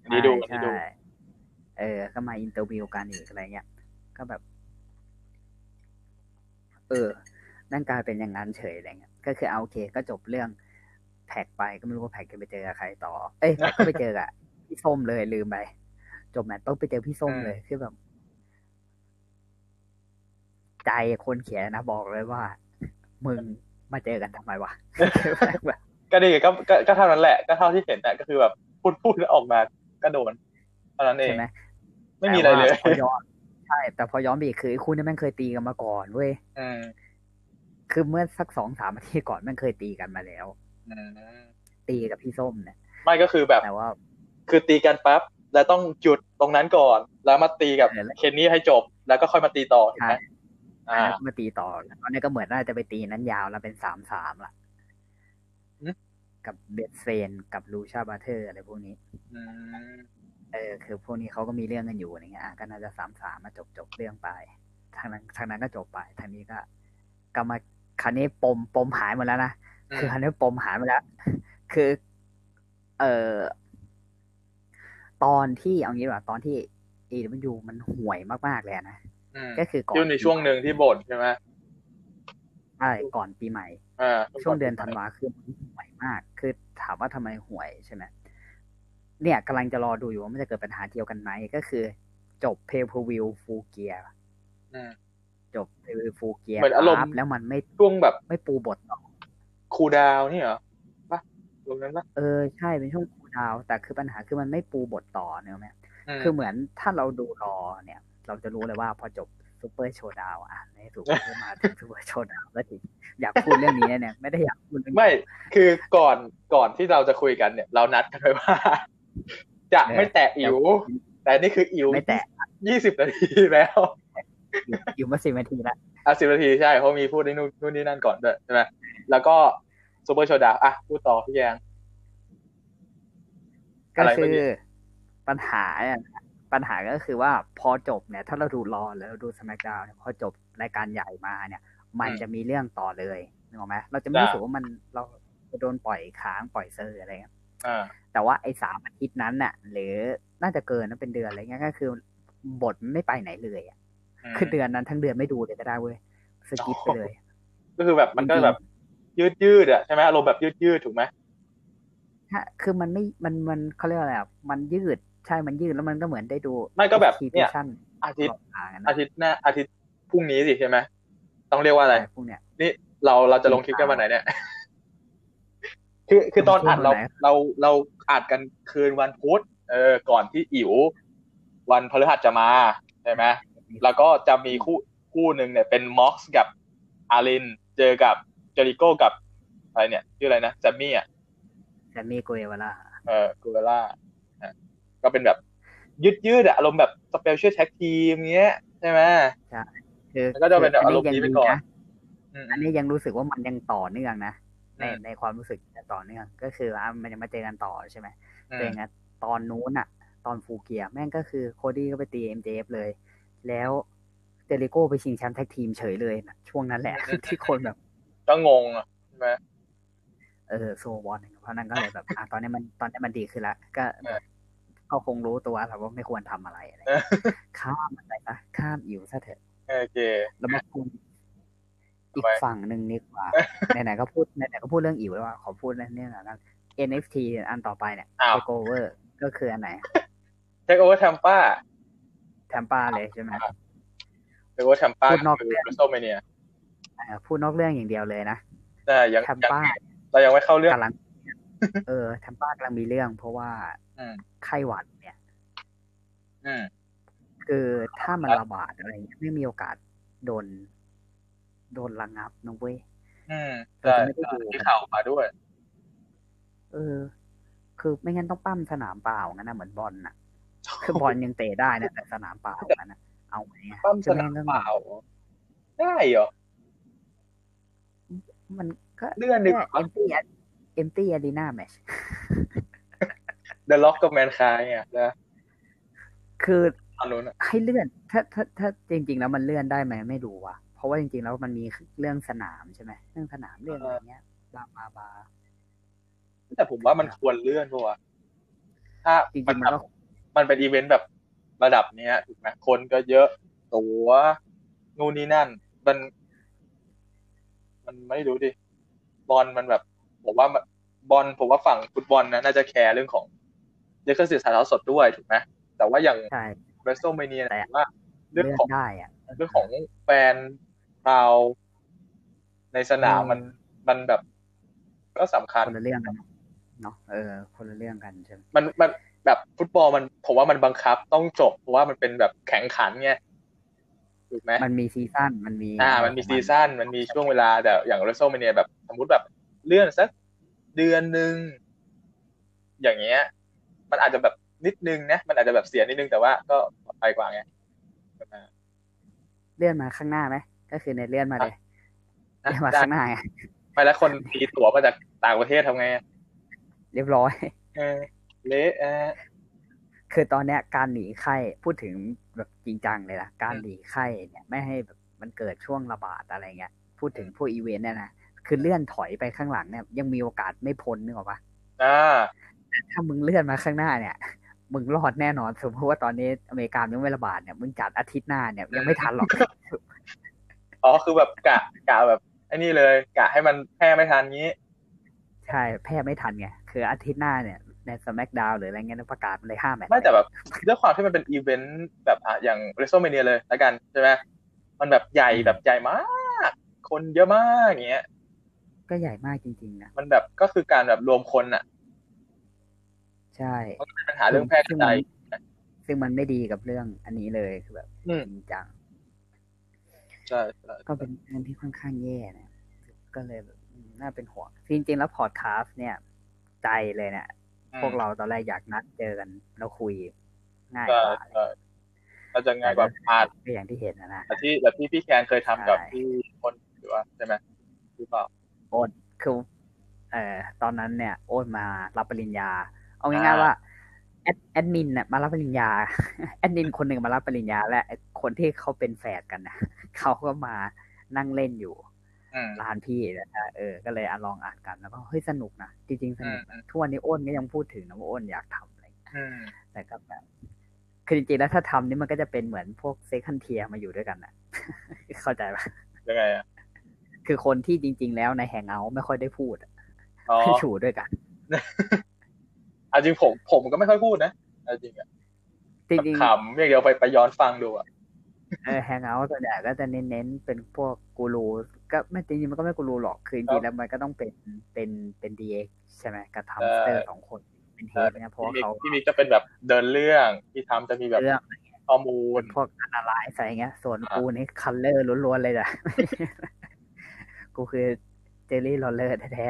อันนี่ดูอันใช่นี่ดูใช่เออ ก็มาอินเตอร์วิวกันอีกอะไรเงี้ย ก็แบบ เออนั่นกลายเป็นอย่างนั้นเฉยอะไรเงี้ย ก็คือเอาโอเคก็จบเรื่อง แพ็กไปก็ไม่รู้ว่าแพ็กจะไปเจอกับใครต่อ เอ้ยแพ็กก็ไปเจอกับพี่ส้มเลยลืมไปจบแมตช์ต้องไปเจอพี่ส้มอืมเลยคือแบบ ใจคนเขียนนะบอกเลยว่า มึงมาเจอกันทำไมวะแบบก็ดีก็ก็ก็เท่านั้นแหละ ก็เท่าที่เห็นน่ะก็คือแบบพูดพูดแล้วออกมาก็โดนเท่านั้นเองใช่ไหมไม่มีอะไรเลยแต่ว่าพอย้อนใช่ แต่พอย้อนไปอีกคือไอ้คู่นี้แม่งเคยตีกันมาก่อนเว้ยอืมคือเมื่อสักสองสามอาทิตย์ก่อนแม่งเคยตีกันมาแล้วอืม ตีกับพี่ส้มเนี่ยไม่ก็คือแบบแต่ว่า คือตีกันปั๊บแล้วต้องหยุดตรงนั้นก่อน แล้วมาตีกับเออแล้ว Kenny ให้จบ แล้วก็ค่อยมาตีต่อถูกไหมใช่อ่าแล้วก็มาตีต่อแล้วตอนนี้ก็เหมือนน่าจะไปตีนั้นยาวแล้วเป็นสามสามละอืมกับ Best Friends กับ Lucha Brothers อะไรพวกนี้อืมเออคือพวกนี้เขาก็มีเรื่องกันอยู่อะไรเงี้ยอะก็น่าจะสามสามมาจบจบเรื่องไป ทางนั้นทางนั้นก็จบไป ทางนี้ก็ ก็มาคราวนี้ปมปมหายหมดแล้วนะอื คือมคราวนี้ปมหายหมดแล้ว คือ เอ่อ ตอนที่เอางี้ดีกว่าตอนที่ AW มันห่วยมากๆเลยอะนะอืมก็คือก่อนยุ่ในช่วงหนึ่งที่บ่นใช่ไหมใช่ก่อนปีใหม่อ่าช่วงเดือนธันวาคือมันห่วยมาก คือถามว่าทำไมห่วยใช่ไหมเนี่ยกำลังจะรอดูอยู่ว่ามันจะเกิดปัญหาเดียวกันไหมก็คือ จบเพล p วิวฟูเกียอืมจบเพล p ฟูเกียเหมือนอารมณ์แล้วมันไม่ช่วงแบบ ไม่ปูบทต่อ cool down นี่เหรอปะตรงนั้นปะเออใช่เป็นช่วง cool down แต่คือปัญหาคือมันไม่ปูบทต่อเนอะแม่อืมคือเหมือนถ้าเราดู Raw เนี่ย เราจะรู้เลยว่าพอจบ Super ShowDown อะในที่สุดก็มาถึง Super ShowDown แล้วทีอยากพูดเรื่องนี้เนี่ยไม่ได้อยากพูดเรื่องนี้ไม่ คือก่อนก่อนที่เราจะคุยกันเนี่ย เรานัดกันไว้ว่า จะเออไม่แตะอิ๋วแต่นี่คืออิ๋วไม่แตะยี่สิบนาทีแล้ว อยู่อยู่มาสิบนาทีละ อะสิบนาทีใช่เพราะมีพูดในนู่นนู่นนี่นั่นก่อนด้วยใช่ไหมแล้วก็ซูเปอร์โชว์ดาวอะพูดต่อพี่แยงก็อะไรคืเมื่อกี้อปัญหาเนี่ยปัญหาก็คือว่าพอจบเนี่ย ถ้าเราดูรอแล้วเราดูสมักดาวเนี่ยพอจบรายการใหญ่มาเนี่ย มันจะมีเรื่องต่อเลยนึกออกไหมเราจะไม่รู้สึกว่ามันเราจะโดนปล่อยค้างปล่อยเซอร์อะไรเงี้ยอ่าแต่ว่าไอ้สามอาทิตย์นั้นน่ะ หรือน่าจะเกินนะเป็นเดือนอะไรเงี้ยก็คือ บทมันไม่ไปไหนเลยอะม คือเดือนนั้นทั้งเดือนไม่ดูเลยก็ได้เว้ยสกิปไปเลย ก็คือแบบมันก็แบบยืดยืดๆอะใช่ไหมอารมณ์แบบยืดยืดๆถูกไหมถ้าคือมันไม่มันมันเขาเรียกว่าอะไรอะมันยืดใช่มันยืดแล้วมันก็เหมือนได้ดูไม่ก็แบบเนี่ย exhibition อาทิตย์ตลอดทางอะนะอาทิตย์หน้าอาทิตย์พรุ่งนี้สิใช่ไหมต้องเรียกว่าอะไรพวกเนี้ยนี่เราเราจะลงคลิปกันวันไหนเนี่ยคือคือตอนอัดเราวันไหนเราเราอัดกันคืนวันพุธเออก่อนที่อิ๋ววันพฤหัสจะมาใช่ไหม แล้วก็จะมีคู่คู่หนึ่งเนี่ยเป็นม็อกซ์กับอารินเจอกับเจริโก้กับอะไรเนี่ยชื่ออะไรนะแซมมี่อะSammy Guevara เออ Guevara ก็เป็นแบบยืดยืดๆอะอารมณ์แบบ special แท็กทีมเงี้ยใช่ไหมคือแล้วก็จะเป็นแบบอารมณ์อย่างนี้ไปดีก่อนนะอืมอันนี้ยังรู้สึกว่ามันยังต่อเนื่องนะในอืมในความรู้สึกยังต่อเนื่องก็คืออะมันยังมาเจอกันต่อใช่ไหมอืมแต่อย่างนั้นตอนนู้นอะตอน Full Gear แม่งก็คือ Cody ก็ไปตี MJF เลย แล้วเจริโก้ไปชิงแชมป์แท็กทีมเฉยเลยนะช่วงนั้นแหละ ที่คนแบบก็งงอะใช่ไหมเออโซวอนเพราะนั้นก็เลยแบบอะตอนนี้มันตอนนี้มันดีขึ้นแล้วก็เออก็คงรู้ตัวแล้วว่าไม่ควรทำอะไรอะไรเออข้ามมันไปซะข้ามอิ๋วซะเถอะโอเคแล้วมาคุยอีกทำไมฝั่งหนึ่งดีกว่าไหนๆก็พูดไหนๆก็พูดเรื่องอิ๋วแล้วว่าขอพูดเรื่องนี้หน่อยนะ NFT อันต่อไปเนี่ยอ้าว takeover ก็คืออันไหนเทคโอเวอร์แทมป้า Tampa เลยใช่ไหม TakeOver Tampa พูดนอกคือเรื่อง WrestleManiaอ่าพูดนอกเรื่องอย่างเดียวเลยนะแต่ยังแทมยังปาเรายังไม่เข้าเรื่องกำลังเออ Tampa กำลังมีเรื่อง เพราะว่าอืมไข้หวัดเนี่ยอืมคือถ้ามันระบาดอะไรเงี้ยมันมีโอกาสโดน โดนระงับนะเว้ยอืมเราใช่จะไม่ได้ดูที่ข่าวมาด้วย เออ คือไม่งั้นต้องปั้มสนามเปล่างั้นนะเหมือนบอลน่ะ คือบอลยังเตะได้นะแต่สนามเปล่างั้นนะเอาไหมอะปั้มสคือนาแม่มงก็เปล่าได้เหรอมันก็เลื่อนดีกว่าเอ็มตี้เอ็มตี้อารีนาแมชเดอะล็อกกับแมนคายเนี่ยนะคือตอนนู้นอะให้เลื่อน ถ้าถ้าถ้าจริง ๆ แล้วมันเลื่อนได้ไหมไม่รู้ว่ะเพราะว่าจริง ๆ แล้วมันมีเรื่องสนามใช่ไหมเรื่องสนามเรื่องอะไรเงี้ยบลาบลาบลาแต่ผมว่ามันควรเลื่อนปะวะถ้าจริงๆมันมันก็แบบ มันเป็นอีเวนต์แบบระดับเนี้ยถูกไหมคนก็เยอะตัวนู่นนี่นั่น มัน มันไม่รู้ดิบอลมันแบบผมว่ามันบอลผมว่าฝั่งฟุตบอลนะน่าจะแคร์เรื่องของเรื่องสิทธิ์ถ่ายทอดสดด้วยถูกไหมแต่ว่าอย่างใช่เรสโซเมเนียแต่ว่า เรื่องเลื่อนของได้อะเรื่องของแฟนเราในสนามอืมมันมันแบบ ก็สำคัญคนละเรื่องกันเนาะเออ คนละเรื่องกันใช่ไหมมันมัน แบบฟุตบอลมันผมว่ามันบังคับต้องจบเพราะว่ามันเป็นแบบแข่งขันไงถูกไหมมันมีซีซั่นมันมี อ่า มันมีซีซั่นมันมีช่วงเวลาแต่อย่าง WrestleMania แบบสมมติแบบเลื่อนสักเดือนหนึ่งอย่างเงี้ย มันอาจจะแบบนิดนึงนะมันอาจจะแบบเสียนิดนึงแต่ว่าก็ปลอดภัยกว่าไงเลื่อนมาข้างหน้าไหมก็คือในเลื่อนมาเลยอะเลื่อนมาได้ข้างหน้าไงไม่แล้วคนตีตั๋วมาจากต่างประเทศทำไงอะเรียบร้อย เออเละเออคือตอนเนี้ยการหนีไข้พูดถึงแบบจริงจังเลยนะการอืมหนีไข้เนี่ยไม่ให้แบบมันเกิดช่วงระบาดอะไรเงี้ย พูดถึงพวกอีเวนต์เนี่ยนะคือเลื่อนถอยไปข้างหลังเนี่ยยังมีโอกาสไม่พ้นนึกออกปะอ่าแต่ถ้ามึงเลื่อนมาข้างหน้าเนี่ย มึงรอดแน่นอนสมมติว่าตอนนี้อเมริกายังไม่ระบาดเนี่ยมึงจัดอาทิตย์หน้าเนี่ยยังไม่ทันหรอกอ๋อคือแบบกะกะแบบไอ้นี่เลย กะให้มันแพร่ไม่ทันงี้ ใช่แพร่ไม่ทันไงคืออาทิตย์หน้าเนี่ย ใน SmackDown หรืออะไรเงี้ยประกาศเลยห้าแมตช์ไม่แต่แบบด้วยความที่มันเป็นอีเวนต์แบบอะอย่าง WrestleMania เลยแล้วกันใช่ไหมมันแบบใหญ่แบบใหญ่มาก คนเยอะมากอย่างเงี้ย ก็ใหญ่มากจริงๆนะมันแบบก็คือการแบบรวมคนอะ ใช่มันก็เป็นปัญหาเรื่องแพร่กระจายซึ่งมันไม่ดีกับเรื่องอันนี้เลยคือแบบอืมจริงจังใช่ใช่ก็เป็นเรื่องที่ค่อนข้างแย่นะก็เลยแบบอืมน่าเป็นห่วงจริงๆแล้วพอดคาสต์เนี่ย ใจเลยเนี่ย พวกเราตอนแรกอยากนัดเจอกันแล้วคุยง่ายใช่กว่าใช่ก็จะง่ายกว่าอาจก็อย่างที่เห็นนะนะแต่ที่แบบที่พี่แคนเคยทำกับใช่พี่คนหรือว่าใช่ไหมหรือเปล่าโอนคือเอ่อตอนนั้นเนี่ย โอนมารับปริญญา เอาง่ายอ่าๆว่าแอดแอดมินเนี่ยมารับปริญญาแอดมินคนหนึ่งมารับปริญญา และไอ้คนที่เขาเป็นแฝดกันนะเขาก็มานั่งเล่นอยู่อืม ร้านพี่นะฮะเออ ก็เลยอะลองอ่านกันแล้วก็เฮ้ยสนุกนะจริงๆสนุกอืนะมทุกวันนี้อ้นก็ยังพูดถึงนะว่าอ้นอยากทำอะไรอย่างเงี้ยอืมแต่ก็แบบคือจริงๆแล้วถ้าทำนี่มันก็จะเป็นเหมือนพวกเซคันเทียมาอยู่ด้วยกันนะเข้าใจปะยังไงอะคือคนที่จริง ๆ แล้วในแฮงเอาท์ไม่ค่อยได้พูดอะอ๋ออยู่ด้วยกันเอาจริงผมผมก็ไม่ค่อยพูดนะเอาจริงอะจริงขำอย่างเดียวไปไปย้อนฟังดูอะๆเออแฮงเอาท์ส่วนใหญ่ก็จะเน้นๆเป็นพวกกูรู ก็ไม่จริงๆมันก็ไม่กูรูหรอกคือจริงๆแล้วมันก็ต้องเป็นเป็นเป็นดีเอ็กใช่ไหมกับทำสเตอร์สองคนเป็นเฮดนะเพราะว่าพี่มิกเขาพี่มิกจะเป็นแบบเดินเรื่องพี่ทำจะมีแบบเรื่องข้อมูลพวกอนาลัยอะไรเงี้ย ส่วนอ่ากูนี่คัลเลอร์ล้วนๆเลยจ้ะกูคือเจอรี่โรลเลอร์แท้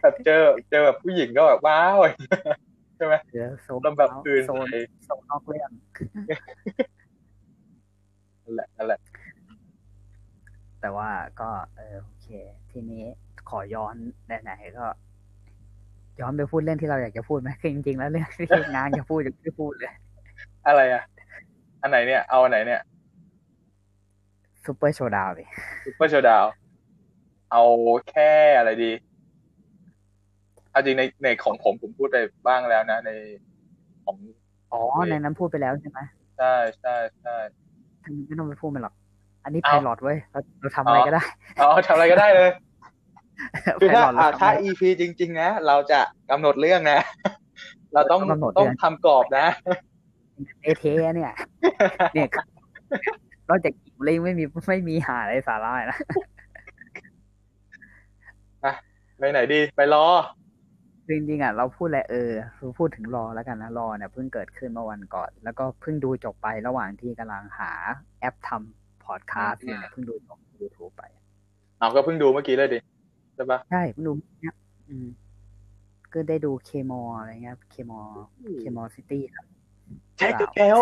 แบบเจอเจอแบบผู้หญิงก็แบบว้าวใช่ไหมๆเจอโซนลำแบบคืนโซนไปโซนนอกเรื่องนั่นแหละนั่นแหละ แต่ว่าก็เออโอเค ทีนี้ขอย้อนไหนๆก็ ย้อนไปพูดเรื่องที่เราอยากจะพูดไหมคือจริงๆแล้วเรื่องที่งานจะพูดจะไม่พูดเลย อะไรอะ อันไหนเนี่ย เอาอันไหนเนี่ยซูเปอร์โชว์ดาวดิซุปเปอร์โชว์ดาวเอาแค่อะไรดีเอาจริงในในของผมผมพูดไปบ้างแล้วนะในของอ๋อในนั้นพูดไปแล้วใช่ไหมใช่ใช่ใช่ทำไมไม่ต้องไปพูดมันหรอก อันนี้เอ้าไพลอตเว้ยเราเราทำอะไรอ๋อก็ได้เอาทำอะไรก็ได้เลยคือถ้า pilot เราอ่าทำถ้าอะไร EP จริง ๆ นะ เราจะกำหนดเรื่องนะ เราต้องกำหนดต้องเรื่องทำกรอบนะเอเทเนี่ย เนี่ยนอกจากกิมเล้งไม่มีไม่มีหาอะไรสาระเลยนะไปไหนดี ไปรอจริงๆอะเราพูดอะไรเออคือพูดถึงรอแล้วกันนะรอเนี่ยเพิ่งเกิดขึ้นเมื่อวันก่อน แล้วก็เพิ่งดูจบไประหว่างที่กำลังหาแอปทำ พอดคาสต์อยู่เนี่ยเพิ่งดูจบยูทูบไปเอาก็เพิ่งดูเมื่อกี้เลยดิใช่ปะใช่เพิ่งดูเนี่ยอืมก็ได้ดูเคมออะไรเงี้ยเคมอเคมอซิตี้ครับแจ็คเกล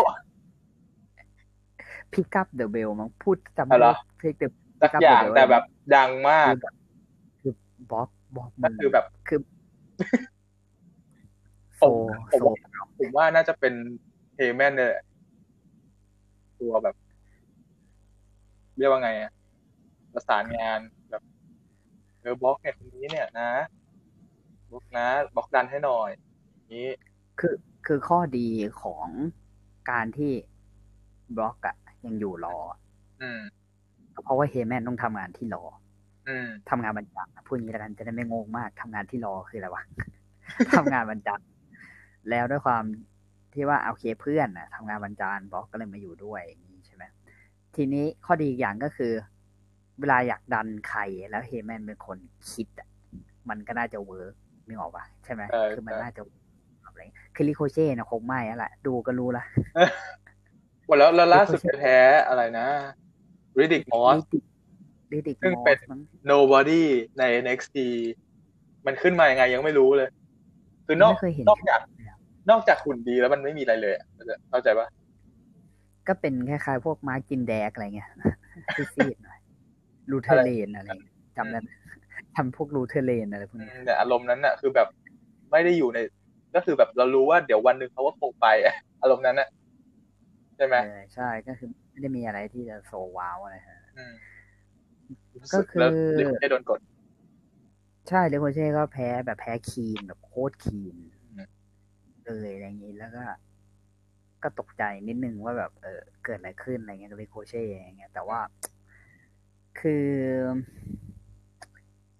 พิกั p เดอะเบลมั้งพูดจำอ๋อเหรอเพลงเดอะสักอย่างแต่แบบดังมาก คือบ๊อบบ๊อบก็คือแบบคือโซผมโซผมผมว่าน่าจะเป็นเฮแมนเนี่ยแหละตัวแบบ เรียกว่าไงอะประสานงานแบบเออบล็อกเนี่ยคนนี้เนี่ยนะบล็อกนะบล็อกดันให้หน่อยอย่างนี้คือคือข้อดีของการที่ Brock อะยังอยู่ Raw อะอืมเพราะว่า Heyman ต้องทำงานที่ Raw อืมทำงานวันจันทร์พูดอย่างนี้แล้วกันจะได้ไม่งงมากทำงานที่ Raw คืออะไรวะทำงานวันจันทร์แล้วด้วยความที่ว่าโอเคเพื่อนนะทำงานวันจันทร์ Brock ก็เลยมาอยู่ด้วยอย่างนี้ใช่ไหม ทีนี้ข้อดีอีกอย่างก็คือ เวลาอยากดันใครแล้ว Heyman เป็นคนคิดอะมันก็น่าจะเวิร์กนึกออกปะใช่ไหมเออคือมันใช่น่าจะอะไรคือริโคเช่นะคงไม่อะแหละดูก็รู้ละวันแล้วแล้วล่าสุดไปแพ้อะไรนะริดิกมอสดิดิกซึ่งมอเป็นสมั้ง nobody ใน NXT มันขึ้นมายังไงยังไม่รู้เลย คือนอกไม่เคยเห็นนอกจาก นอกจากหุ่นดีแล้วมันไม่มีอะไรเลยอะเข้าใจปะ ก็เป็นคล้ายๆพวกมาร์กินแดกอะไรเงี้ยซีดๆหน่อยลูเทอร์เลนอะไรเงี้ยจำได้ไหมทำพวกลูเทอร์เลนอะไรพวกอืนี้มแต่อารมณ์นั้นน่ะ คือแบบไม่ได้อยู่ใน ก็คือแบบเรารู้ว่าเดี๋ยววันหนึ่งเขาก็คงไปอะอารมณ์นั้นน่ะใช่ไหมเออใช่ก็คือไม่ได้มีอะไรที่จะโซว้าวอะไรฮะอืมก็คือแล้วลิเคนโดนกด ใช่เลโคเช่ก็แพ้แบบแพ้คีนแบบโคตรคีนอืมเลยอะไรอย่างนี้แล้วก็ ก็ตกใจนิดนึงว่าแบบ เออเกิดอะไรขึ้นอะไรเงี้ยกับเลโคเช่อย่างเงี้ยแต่ว่า คือ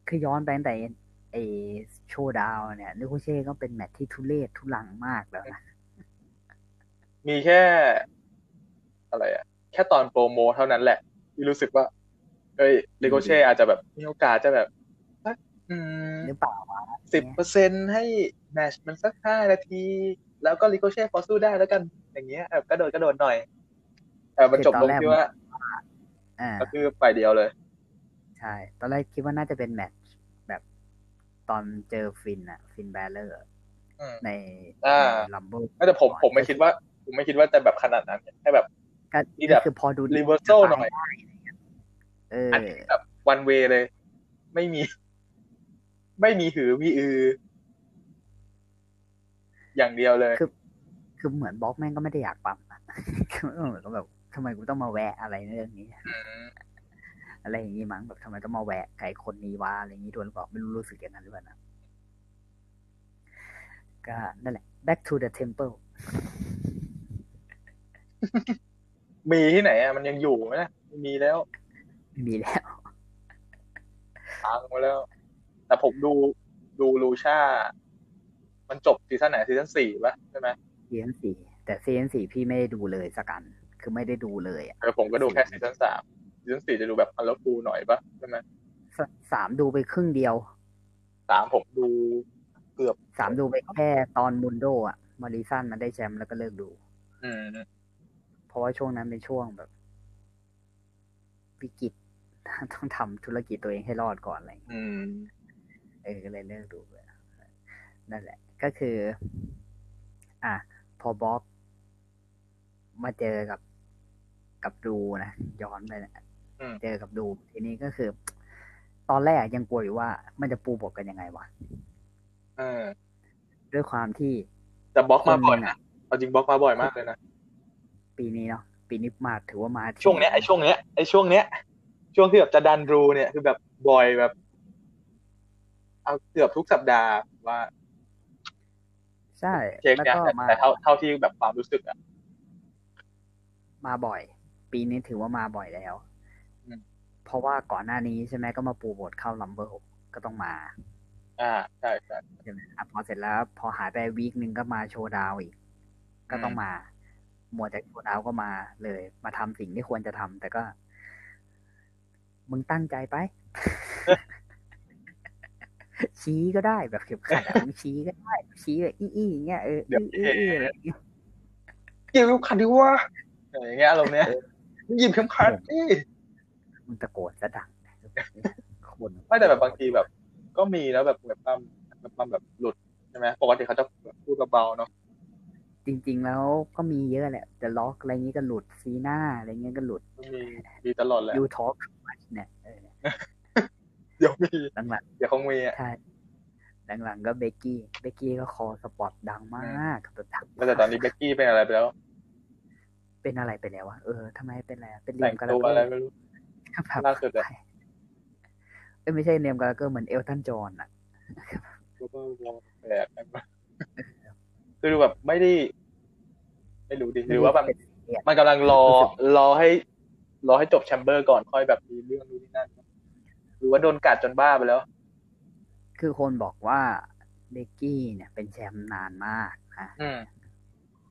คือย้อนไปตั้งแต่ไอโชว์ดาวน์เนี่ยเลโคเช่ก็เป็นแมตช์ที่ทุเรศทุลังมากแล้วนะมีแค่ อะไรอะแค่ตอนโปรโมเท่านั้นแหละที่รู้สึกว่าเอ้ยลิโกเช่อาจจะแบบมีโอกาสจะแบบสักอืมหรือเปล่าวะสิบเปอร์เซ็นให้แมชมันสักห้านาที แล้วก็ลิโกเช่พอสู้ได้แล้วกันอย่างเงี้ยแบบกระโดดกระโดดหน่อยแต่มันจบลงที่ว่าอ่าก็คือฝ่ายเดียวเลย ใช่ ตอนแรกคิดว่าน่าจะเป็นแมตช์แบบตอนเจอ Finn อะ Finn Balorอืมในอ่า Rumble แต่ผมผมไม่คิดว่า ผมไม่คิดว่าจะแบบขนาดนั้นแค่แบบก็มีแบบคือพอดู reversal หน่อยได้อะไรเงี้ยเอออันนี้แบบ one way เลย ไม่มี ไม่มีหือมีอือ อย่างเดียวเลย คือ คือเหมือนบล็อกแม่งก็ไม่ได้อยากปั๊มอะคือเหมือนกับแบบทำไมกูต้องมาแวะอะไรเรื่องนี้อะไรอย่างนี้มั้งแบบทำไมต้องมาแวะไก่คนนี้วะอะไรอย่างนี้ด้วยหรือเปล่าไม่รู้รู้สึกอย่างนั้นหรือเปล่านะก็นั่นแหละ back to the temple มีที่ไหนอะมันยังอยู่ไหมนะไม่มีแล้วไม่มีแล้วพังมาแล้ว แต่ผมดูดูลูชา มันจบซีซั่นไหนซีซั่นสี่ปะใช่ไหมซีซั่นสี่แต่ซีซั่นสี่พี่ไม่ได้ดูเลยสักอัน คือไม่ได้ดูเลยอะเออผมก็ดูแค่ซีซั่นสามซีซั่นสี่จะดูแบบอันแล้วฟูหน่อยปะใช่ไหมสสามดูไปครึ่งเดียวสามผมดูเกือบสามดูไปแค่ตอนมุนโดอะมาริสันมันได้แชมป์แล้วก็เลิกดู อืมเพราะว่าช่วงนั้นเป็นช่วงแบบ วิกฤตต้องทำธุรกิจตัวเองให้รอดก่อนอะไรอย่างเงี้ยอืมเออก็เลยเลิกดูไปนั่นแหละ ก็คือ อะพอบ๊อบมาเจอกับกับดูนะย้อนไปนะอืมเจอกับดูทีนี้ก็คือ ตอนแรกยังกลัวอยู่ว่า มันจะปูบทกันยังไงวะเออ ด้วยความที่แต่บล็อกมาบ่อยคนหนึ่งนะอะเอาจริงบล็อกมาบ่อยมากเลยนะปีนี้เนาะปีนี้มาถือว่ามาช่วงเนี้ยไอ้ช่วงเนี้ยไอ้ช่วงเนี้ยช่วงที่แบบจะดันรูเนี่ยคือแบบบ่อยแบบ เอาเกือบทุกสัปดาห์ว่า ใช่เช็คแล้วเนี่ยก็แต่มาแต่เท่าเท่าที่แบบความรู้สึกอะมาบ่อย ปีนี้ถือว่ามาบ่อยแล้วอืมเพราะว่าก่อนหน้านี้ใช่ไหมก็มาปูบทเข้าลัมเบอร์ก็ต้องมา อ่าใช่ใช่ใช่ไหมอะพอเสร็จแล้ว พอหายไปวีคหนึ่งก็มาโชว์ดาวน์อีก ก็ต้องมาหมวดจากโชว์ดาวน์ก็มาเลย มาทำสิ่งที่ควรจะทำแต่ก็ มึงตั้งใจไป ชี้ก็ได้แบบเข็มขัดอะมึงชี้ก็ได้ ชี้แบบอี้ๆอย่างเงี้ยเอออี้อี้อี้อะไรอย่างเงี้ยเกี่ยวกับขัดดิวะอย่างเงี้ยอารมณ์เนี้ยหยิบเข็มขัดนี่มึงตะโกนซะดังคนไม่แต่แบบบางทีแบบ ก็มีแล้วแบบแบบปั๊มแบบปั๊มแบบหลุดใช่ไหมปกติเขาจะพูดเบาๆเนาะจริง ๆ แล้วก็มีเยอะแหละแต่ล็อกอะไรเงี้ยก็หลุดซีหน้าอะไรเงี้ยก็หลุดก็มีมีตลอดแหละยูทอ k เนี่ย เออเดี๋ยวมีหลังเดี๋ยวคงมีอะๆใช่หลังๆก็เบกกี้เบกกี้ก็คอสปอร์ตดังมากแบบดังแต่ตอนนี้เบกกี้เป็นอะไรไปแล้ว เป็นอะไรไปแล้ววะเออทำไมเป็นอะไรเป็นเรีแต่ยงมกันตัวอะไรไม่รู้แบบล่าสุดอะเอ้ยไม่ใช่เนียมกันแล้วก็เหมือนเอลตันจอห์นอะแล้วก็ลองแปลกกันมาคือดูแบบไม่ได้ ไม่รู้ดิหรือว่าแบบเป็นซีเรียสมันกำลังรอรอให้ รอให้จบแชมเบอร์ก่อนค่อยแบบมีเรื่องนู้นนี่นั่น หรือว่าโดนกัดจนบ้าไปแล้ว คือคนบอกว่าเบกกี้เนี่ยเป็นแชมป์นานมากนะอืม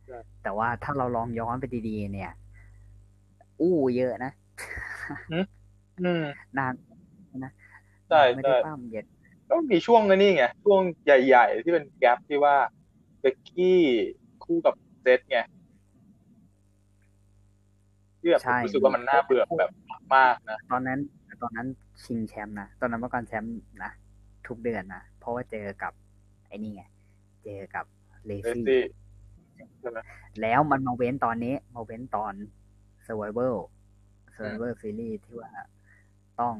ใช่แต่ว่าถ้าเราลองย้อนไปดีๆ เนี่ย อู้เยอะนะอืมนานนะใช่ไม่ใช่ได้ปั้มเย็ดก็มีช่วงนั้นนี่ไง ช่วงใหญ่ ๆ ที่เป็นแกลบที่ว่าเบกกี้คู่กับเซตไงที่แบบผมรู้สึกว่ามันน่าเบื่อแบบมากนะ ตอนนั้น ตอนนั้น ชิงแชมป์นะ ตอนนั้นเมื่อก่อนแชมป์นะ ทุกเดือนนะ เพราะว่าเจอกับ ไอ้นี่ไง เจอกับเลเลซี่ซี่ใช่ไหมแล้วมันมาเว้นตอนนี้ มาเว้นตอน Survival Survival Series ที่ว่าต้อง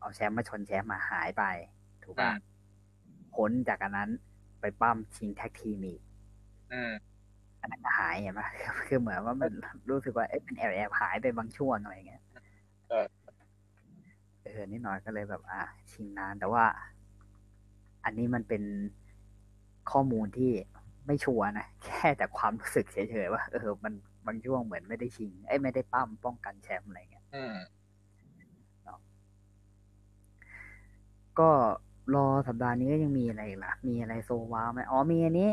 เอาแชมป์มาชนแชมป์มาหายไป ถูกอืป่ะมพ้นจากอันนั้นไปปั้มชิงแท็กทีมอีกอืมอันนั้นก็หายเห็นไหมคือเหมือนว่ามันรู้สึกว่าเอ๊ะเป็นแอบแอบหายไปบางช่วงอะไรอย่างเงี้ยใช่ เออนิดหน่อยก็เลยแบบ อะชิงนาน แต่ว่า อันนี้มันเป็นข้อมูลที่ไม่ชัวร์นะ แค่แต่ความรู้สึกเฉยๆว่าเออ มันบางช่วงเหมือนไม่ได้ชิง เอ้ยไม่ได้ปั้มป้องกันแชมป์อะไรเงี้ยอืมก็รอสัปดาห์นี้ก็ยังมีอะไรอีกล่ะ มีอะไรโซวาไหมอ๋อมีอันนี้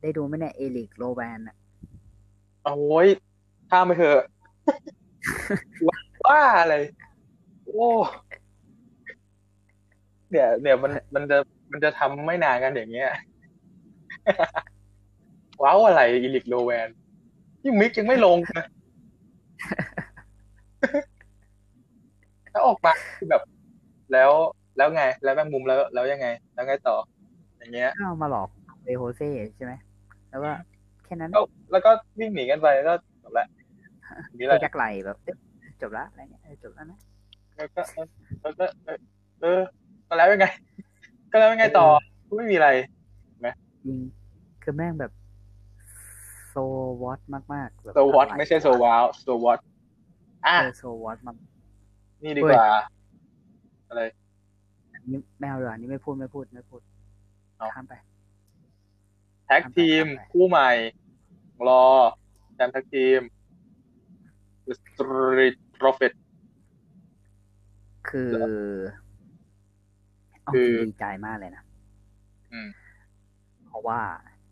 ได้ดูไหมเนี่ยเอลิกโลแบนอะโอ้ยข้ามไปเถอะว่าอะไรโอ้ เนี่ยเนี่ยมันมันจะมันจะทำไม่นานกันอย่างเงี้ยว้าวอะไรอีลิกโลแวนที่มิกยังไม่ลงนะถ้าออกมาคือแบบ แล้วแล้วไง แล้วแมงมุมแล้วแล้วยังไง แล้วไงต่อ อย่างเงี้ยข้าวมาหลอกเรโฮเซ่ใช่ไหมแล้วก็แค่นั้นก็แล้วก็วิ่งหนีกันไปก็จบละอย่างนี้แหก็ละยักไหลแบบเอ๊ะจบละอะไรเงี้ยเออจบแล้วนะ แล้วก็แล้วก็เออเออก็แล้วยังไง ก็แล้วยังไงต่อก็ไม่มีอะไรจริงคือแม่งแบบโซวอตมากๆแบบโซวอตไม่ใช่โซวาวโซวอตอะเออโซวอตมากนี่ดีกว่า อะไรอันนี้ไม่เอาเลยอันนี้ไม่พูดไม่พูดไม่พูดเอาข้ามไป tag team ทำไปคู่ใหม่ รอแชมป์ tag team Street Profit คือเอา คือจริงดีใจมากเลยนะอืมเพราะว่า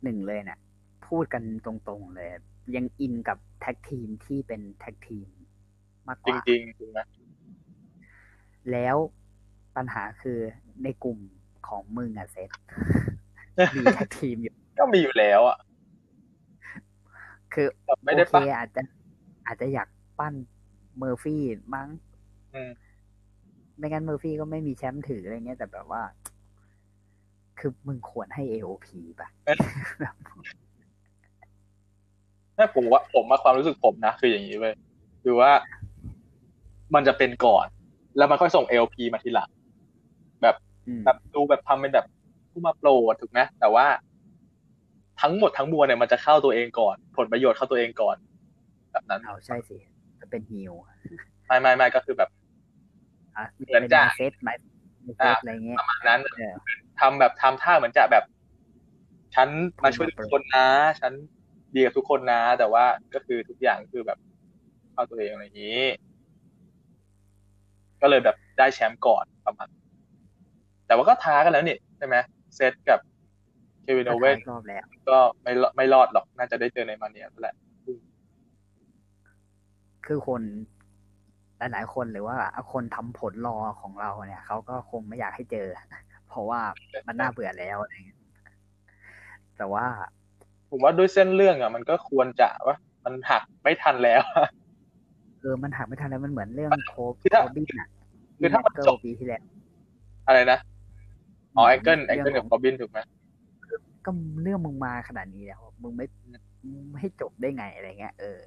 หนึ่งเลยเนี่ยพูดกันตรงๆเลย ยังอินกับ tag team ที่เป็น tag teamมากกว่าจริงๆจริงไหมแล้วปัญหาคือในกลุ่มของมึงอะ Seth มี tag team อยู่ ก็มีอยู่แล้วอะคือแบบไม่ได้โอเคปะอาจจะ อาจจะอยากปั้นเมอร์ฟี่มั้งอืม ไม่งั้นเมอร์ฟี่ก็ไม่มีแชมป์ถืออะไรเงี้ยแต่แบบว่า คือมึงควรให้ AOP ป่ะถ้าผมว่าผมมาความรู้สึกผมนะ คืออย่างนี้เว้ยคือว่ามันจะเป็นก่อน แล้วมันค่อยส่ง LP มาทีหลังแบบอืมแบบดูแบบทำเป็นแบบผู้มาโปรดถูกไหมแต่ว่าทั้งหมดทั้งมวลเนี่ยมันจะเข้าตัวเองก่อน ผลประโยชน์เข้าตัวเองก่อน แบบนั้นเอาใช่สิจะเป็นฮิวไม่ไม่ไม่ก็คือแบบอะ เหมือนจะป็เซตไหมเซตอะไรเงี้ยประมาณนั้นเออทำแบบทำท่าเหมือนจะแบบ ฉันมาช่วยทุกคนนะ ฉันดีกับทุกคนนะ แต่ว่าก็คือทุกอย่างคือแบบเข้าตัวเองอะไรอย่างนี้ ก็เลยแบบได้แชมป์ก่อนประมาณแต่ว่าก็ท้ากันแล้วนี่ใช่ไหมเซตกับเควินโอเว่นรอบแล้วก็ไม่รอไม่รอดหรอก น่าจะได้เจอในมาเนียนั่นแหละคือคน หลายๆ คนหรือว่าคนทำผลรอของเราเนี่ยเขาก็คงไม่อยากให้เจอ เพราะว่ามันน่าเบื่อแล้วอะไรเงี้ยแต่ว่า ผมว่าด้วยเส้นเรื่องอะ มันก็ควรจะว่ามันหักไม่ทันแล้วเออมันหักไม่ทันแล้วมันเหมือนเรื่องโคบคือถ้าโคบินอะคือถ้ามันเกิจลบปีที่แล้วอะไรนะอ๋อแองเกิลแองเรื่เกิลขกับองคอบินถูกไหมก็เรื่องมึงมาขนาดนี้แล้วมึงไม่มึงไม่ให้จบได้ไงอะไรเงี้ยเออ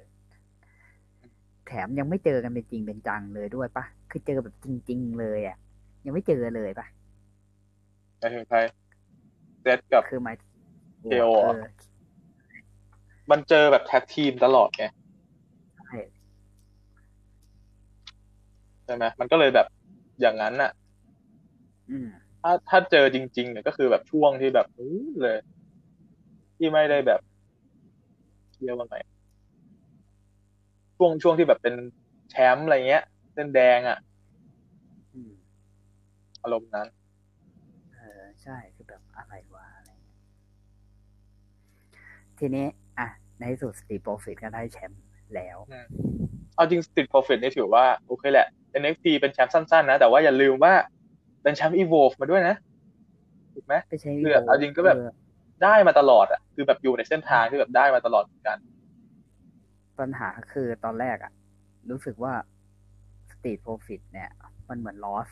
แถมยังไม่เจอกันเป็นจริงเป็นจังเลยด้วยปะคือเจอแบบจริง ๆ เลยอะ ยังไม่เจอเลยปะหมายถึงใครเซตกับคือหมาย KO เออมันเจอแบบแท็กทีมตลอดไงใช่ใช่ไหมมันก็เลยแบบอย่างนั้นน่ะอืมถ้าถ้าเจอจริง ๆ เนี่ยก็คือแบบช่วงที่แบบอู้เลย ที่ไม่ได้แบบเรียกว่าไง ช่วงช่วงที่แบบเป็นแชมป์อะไรเงี้ยเส้นแดงอะอืมอารมณ์นั้น เออใช่คือแบบอะไรวะอะไรเงี้ยทีนี้ อะ ในที่สุดสตีโปรฟิตก็ได้แชมป์แล้วเอาจริง Street Profit นี่ถือว่า โอเคแหละ NXT เป็นแชมป์สั้นๆนะ แต่ว่าอย่าลืมว่าเป็นแชมป์ Evolve มาด้วยนะถูกไหมไม่ใช่คือเอาจริงก็แบบได้มาตลอดอะ คือแบบอยู่ในเส้นทางที่แบบได้มาตลอดเหมือนกัน ปัญหาคือตอนแรกอะรู้สึกว่า Street Profit เนี่ย มันเหมือน lost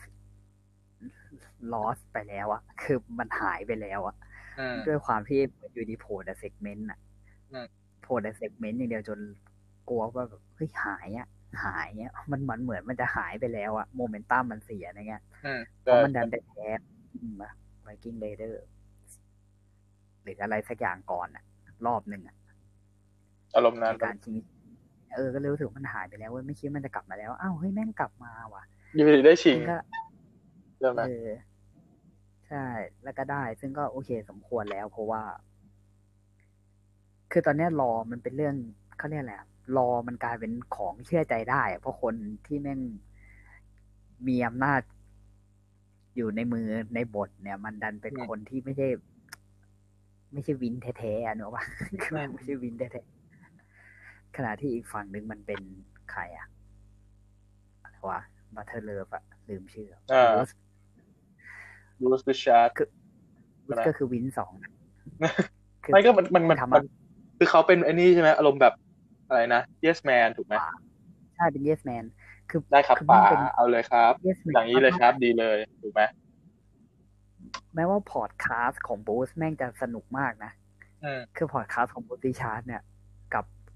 lost ไปแล้วอะคือมันหายไปแล้วอะอืมด้วยความที่อยู่ดีโผล่แต่ segment อะอืมโผล่แต่ segment อย่างเดียวจนกลัวว่าแบบเฮ้ยหายอะหายอะมันมันเหมือนมันจะหายไปแล้วอะโมเมนตัมมันเสียอะไรเงี้ยอืมเพราะมันดันได้แพ้ Viking Raiderหรืออะไรสักอย่างก่อนอะรอบหนึ่งอะอารมณ์นั้นในการชิง เออก็เลยรู้สึกว่ามันหายไปแล้วเว้ยไม่คิดว่ามันจะกลับมาแล้วอ้าวเฮ้ยแม่งกลับมาว่ะอยู่ดีได้ชิงซึ่งก็ใช่ไหมเออใช่ แล้วก็ได้ ซึ่งก็โอเคสมควรแล้ว เพราะว่า คือตอนเนี้ยรอมันเป็นเรื่องเขาเรียกอะไรอะรอมันกลายเป็นของเชื่อใจได้อะเพราะคนที่แม่งมีอำนาจอยู่ในมือในบทเนี่ย มันดันเป็นคนที่ไม่ใช่ ไม่ใช่วินแท้ๆอะเนกอะปะคือมันไม่ใช่วินแท้ๆ ขณะที่อีกฝั่งหนึ่งมันเป็นใครอะอะไรวะบัตเทอร์เลิฟอะลืมชื่ออ่ารูสรูสบิชาร์ดรูสก็คือวินสองนะคือไม่ก็มันมันมันทำมันคือเขาเป็นไอ้นี่ใช่ไหมอารมณ์แบบอะไรนะ yes man ถูกไหมใช่เป็น yes man คือได้ครับคือป๋ามันเป็นเอาเลยครับ yes man อย่างนี้เลยครับดีเลยถูกไหมแม้ว่าพอดคาสต์ของ Bruce แม่งจะสนุกมากนะอืมคือพอดคาสต์ของ Bruce Prichard เนี่ยกับ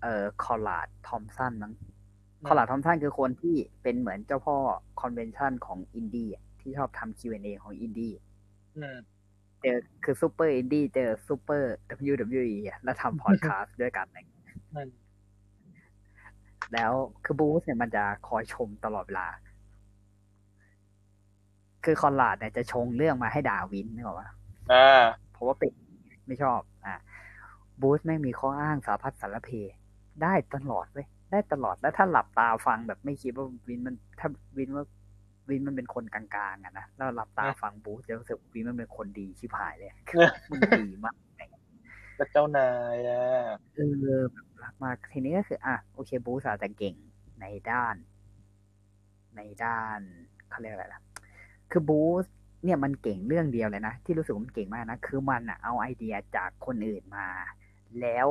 เอ่อ Conrad Thompson มั้งอืม Conrad Thompson คือคนที่เป็นเหมือนเจ้าพ่อ convention ของอินดี้อะที่ชอบทำ Q&A ของอินดี้อืมเจอคือซูเปอร์อินดี้เจอซูเปอร์ WWE อะแล้วทำพอดคาสต์ด้วยกันอะไรอย่างเงี้ยอืมแล้วคือบูสเนี่ยมันจะคอยชมตลอดเวลา คือคอนลาดเนี่ยจะชงเรื่องมาให้ด่าวินนึกออกปะอ่าเพราะว่าเป็ดไม่ชอบ อะบูสไม่งมีข้ออ้างสารพัดสารเพ ได้ตลอดเว้ยได้ตลอดแล้วถ้าหลับตาฟังแบบไม่คิดว่าวินมันถ้าวินว่าวินมันเป็นคนกลางๆอะนะแล้วหลับตาฟังบูสจะรู้สึกวินมันเป็นคนดีชิบหายเลยคือมึงดีมากแล้วเจ้านายอะเออแบบรักมากทีนี้ก็คือ อะโอเคบูสอาจจะเก่งในด้าน ในด้านเขาเรียกอะไรล่ะ คือบูสเนี่ยมันเก่งเรื่องเดียวเลยนะ ที่รู้สึกว่ามันเก่งมากนะ คือมันอะเอาไอเดียจากคนอื่นมา แล้ว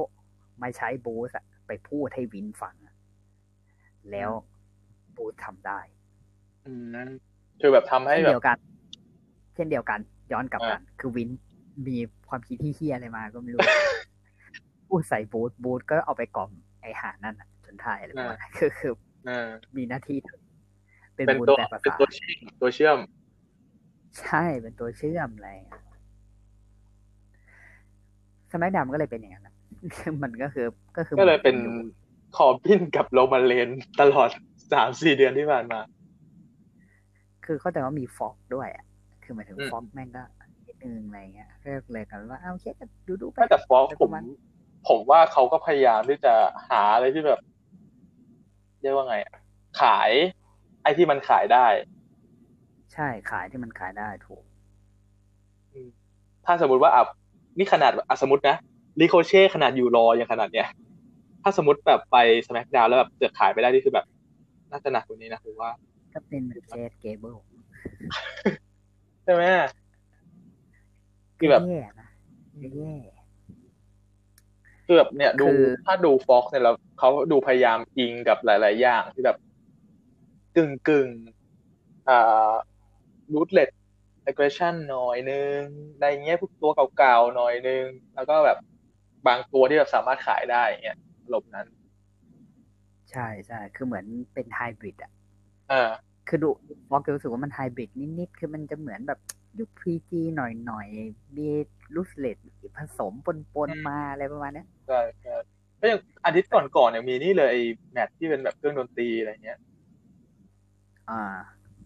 มาใช้บูสอะ ไปพูดให้วินฟังอะแล้วบูสทำได้อืมคือแบบทำให้เช่นแบเดียบวกัน เช่นเดียวกัน ย้อนกลับอ่ากัน คือวินมีความคิดที่เฮี้ยอะไรมาก็ไม่รู้ พูดใส่บูธบูธก็เอาไปกล่อมไอหานั่นอะจนท้ายอะไรประมาณนั้นคือคืออ่ามีหน้าที่ เป็นเป็นบูธตัวแต่ภาเป็นษาตัวเชื่อมตัวเชื่อม ใช่เป็นตัวเชื่อมอะไรอย่างเงี้ยสมัยดำก็เลยเป็นอย่างนั้นอะ มันก็คือก็คือก็เลยเป็นอยู่คอร์บินกับโรมันเลนตลอดสามสี่เดือนที่ผ่านมา คือเข้าใจว่ามีฟอกด้วยอะ คือหมายถึงอืมฟอกแม่งก็นิดนึงอะไรเงี้ยก็เลยกันว่าเอาโอเคก็ดูดูๆไปไม่แต่ฟอกแต่ผประมมาณผมว่าเขาก็พยายามที่จะหาอะไรที่แบบเรียกว่าไงอะขาย ไอ้ที่มันขายได้ ใช่ขายที่มันขายได้ถูกถ้าสมมติว่าอะนี่ขนาดอะสมมตินะ รีโคเช่ขนาดอยู่รออย่างขนาดเนี้ยถ้าสมมติแบบไปสแม k ดาวแล้วแบบเสือกขายไปได้นี่คือแบบ น่าจะหนักกว่านี้นะผมว่า ก็เป็นเหมือนเจสเกเบิลใช่ไหมคือแบบแย่นะแย่คือแบบเนี่ย ดูคือถ้าดูฟ็อกเนี่ยแล้วเขาดูพยายามอิงกับหลาย ๆ อย่างที่แบบกึ่งกึ่งอ่ารูทเลด aggression หน่อยนึงในเงี้ยพวกตัวเก่าๆหน่อยนึง แล้วก็แบบ บางตัวที่แบบสามารถขายได้อย่างเงี้ยหลบนั้น ใช่ใช่คือเหมือนเป็นไฮบริดอะอ่าคือดูฟอกรู้สึกว่ามันไฮบริดนิดๆคือมันจะเหมือนแบบยุคพีจีหน่อยๆมีลูสเลดผสมปนๆมาอะไรประมาณเนี้ยใช่ใช่ก็อย่างอาทิตย์ก่อนๆเนี่ยมีนี่เลยไอ้แมทที่เป็นแบบเครื่องดนตรีอะไรเงี้ย อ่า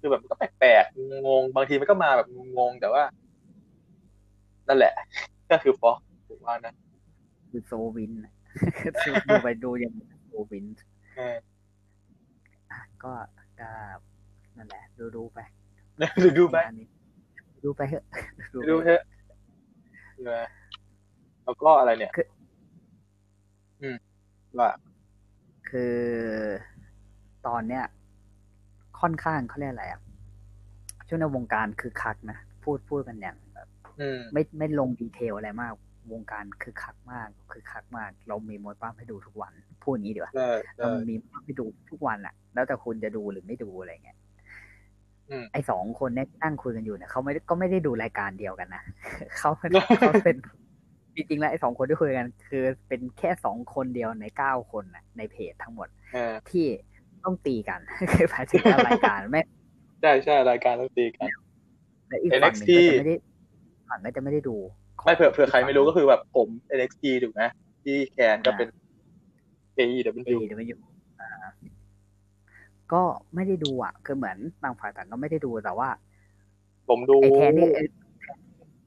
คือแบบมันก็แปลกๆงงๆบางทีมันก็มาแบบงงๆแต่ว่า นั่นแหละ ก็คือฟอกผมว่านะ คือโซวินอะดูไปดูอย่างโซวินเอออะก็ก็นั่นแหละ ดูดูๆไป ดูดูไปอันนี้ดูไปเถอะดูไปเถอะใช่ไหมแล้วก็อะไรเนี่ยคืออืมว่า คือตอนเนี้ยค่อนข้างเขาเรียกอะไรอะช่วงในวงการคือคักนะ พูดพูดกันอย่างแบบอืมไม่ไม่ลงดีเทลอะไรมาก วงการคือคักมากคือคักมาก เรามีมวยปั้มให้ดูทุกวัน พูดอย่างนี้ดีกว่าได้เราได้มีมวยปั้มให้ดูทุกวันอะแล้วแต่คุณจะดูหรือไม่ดูอะไรเงี้ยอืมไอสองคนเนี่ยนั่งคุยกันอยู่เนี่ยเขาไม่ได้ก็ไม่ได้ดูรายการเดียวกันนะเขาเขาเป็นจริงๆแล้วไอสองคนที่คุยกันคือเป็นแค่สองคนเดียวในเก้าคนน่ะในเพจทั้งหมดเออที่ต้องตีกันคือหมายถึงว่ารายการไม่ใช่ใช่รายการต้องตีกันและอีกฝั่งหนึ่ง NXT ก็จะไม่ได้ฝั่งก็จะไม่ได้ดู ไม่เผื่อเผื่อใครไม่รู้ก็คือแบบผม NXT ถูกไหมที่แคนก็เป็นเอ AEW เดี๋ยวไม่อยู่อ่าก็ไม่ได้ดูอะ คือเหมือนต่างฝ่ายต่างก็ไม่ได้ดูแต่ว่า ผมดูไอ้แทนนี่เอ้ย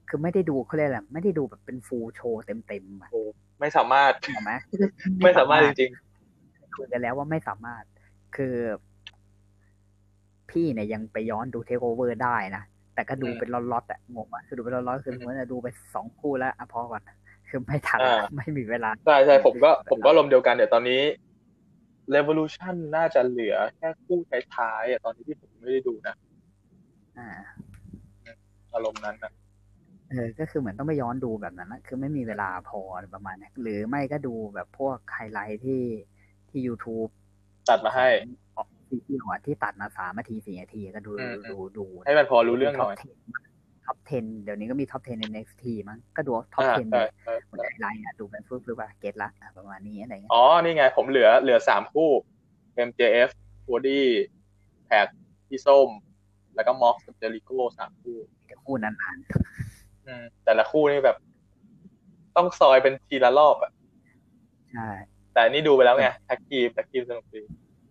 คือไม่ได้ดูเขาเรียกอะไรไม่ได้ดูแบบเป็นฟูลโชว์เต็มๆอะไม่สามารถถูกไหมไม่สามารถจริงคุยกันแล้วว่าไม่สามารถ คือ พี่เนี่ยยังไปย้อนดูเทคโอเวอร์ได้นะ แต่ก็ดูอืมเป็นล็อตๆอะงงอะคือดูเป็นล็อตๆคือเหมือนจะดูไปสองคู่แล้วอะพอก่อนคือไม่ทันอ่าไม่มีเวลาๆใช่ใช่ผมก็ผมก็ลมณ์เดียวกันเดี๋ยวตอนนี้ Revolution น่าจะเหลือแค่คู่ท้ายๆอะตอนนี้ที่ผมไม่ได้ดูนะอ่าอารมณ์นั้นนะเออ ก็คือเหมือนต้องไปย้อนดูแบบนั้นนะคือไม่มีเวลาพออะไรประมาณนี้หรือไม่ก็ดูแบบพวกไฮไลท์ที่ที่ YouTube ตัดมาให้ ของซีรีส์อะที่ตัดมาสามนาทีสี่นาทีก็ดูอืมดูดูให้มันพอรู้เรื่องหน่อย top 10 เดี๋ยวนี้ก็มี top 10 ใน NXT มั้งก็ดู top อ่า10ใช่ใช่เหมือนไฮไลท์อะดูเป็นฟึบๆว่า get ละอะประมาณนี้อะไรเงี้ยอ๋อ นี่ไง ผมเหลือเหลือสามคู่ MJF โ o ดี้แท็กพี่ส้ม แล้วก็ม็อกกับเจริโก้สามคู่เดี๋ยวคู่นั้นนานอืมแต่ละคู่นี่แบบ ต้องซอยเป็นทีละรอบอะใช่แต่อันนี่ดูไปแล้วไงแท็กทีมแท็กทีมสนุกดี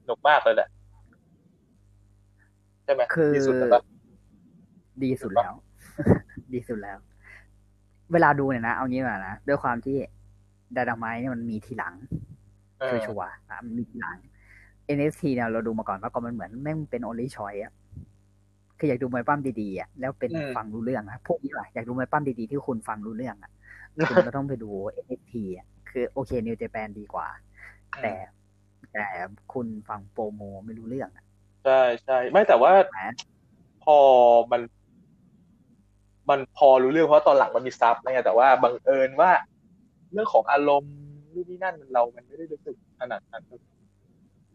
สนุกมากเลยแหละ ใช่ไหมคือที่สุดแล้วปะดีสุดแล้ว ดีสุดแล้ว เวลาดูเนี่ยนะ เอางี้มานะ ด้วยความที่ดาดามายเนี่ยมันมีทีหลังเออชัวร์ๆอะมันมีทีหลัง NXT เนี่ยเราดูมาก่อนว่าก่อนมันเหมือนแม่งเป็น only choice อะคืออยากดูมวยปั้มดีๆอะแล้วเป็นฟังรู้เรื่องอะพวกนี้ว่ะอยากดูมวยปั้มดีๆที่คุณฟังรู้เรื่องอะคุณก็ต้องไปดู NXT อะคือโอเคนิวเจแปนดีกว่า แต่แต่คุณฟังโปรโมไม่รู้เรื่องอะ ใช่ใช่ไม่แต่ว่าแหมพอมัน มันพอรู้เรื่องเพราะตอนหลังมันมีซับนะไงแต่ว่าบังเอิญว่า เรื่องของอารมณ์นู่นนี่นั่นมันเรา มันไม่ได้รู้สึกขนาดนั้น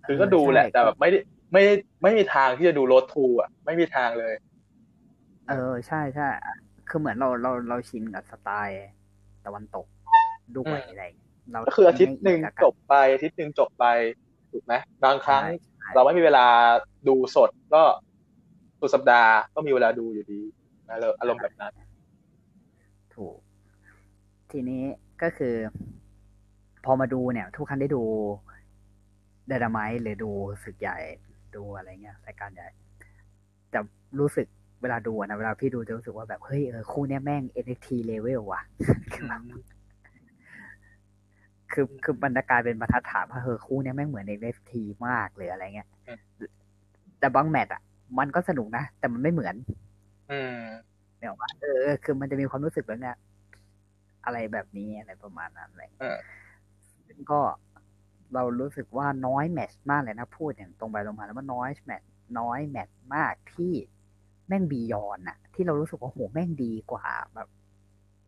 คือก็ดูแหละใช่แต่แบบไม่ได้ไม่ไม่มีทางที่จะดูโรดทูอะ ไม่มีทางเลย เออ ใช่ใช่คือเหมือนเราเราเราชินกับสไตล์ตะวันตกด้วยอืมอะไรอย่างเงี้ยเราก็คืออาทิตย์หนึ่งไม่อิจกับบไปอาทิตย์หนึ่งจบไปถูกไหมบางครั้งใช่ใช่ เราไม่มีเวลาดูสดก็สุดสัปดาห์ก็มีเวลาดูอยู่ดีนะเลยอารมณ์แบบนั้น ถูก ทีนี้ก็คือ พอมาดูเนี่ย ทุกครั้งได้ดูดดามายหรือดูศึกใหญ่ดูอะไรเงี้ยรายการใหญ่จะรู้สึกเวลาดูอะนะเวลาพี่ดูจะรู้สึกว่าแบบเฮ้ยเออคู่เนี้ยแม่ง NXT level ว่ะ คือแบบคือคือบรรยากาศเป็นบรรทัดฐานว่าเออคู่เนี้ยแม่งเหมือน NXT มากเลยอะไรเงี้ยอืมแต่บางแมตช์อะ มันก็สนุกนะ แต่มันไม่เหมือน อืมเนี่ยว่าเออเออคือมันจะมีความรู้สึกแบบเนี้ยอะไรแบบนี้อะไรประมาณนั้นอะไรเออซึ่งก็เรารู้สึกว่าน้อยแมตช์มากเลยนะพูดอย่างตรงไปตรงมาแล้วว่าน้อยแมตช์น้อยแมตช์มากที่แม่งบียอนน่ะที่เรารู้สึกว่าโหแม่งดีกว่าแบบ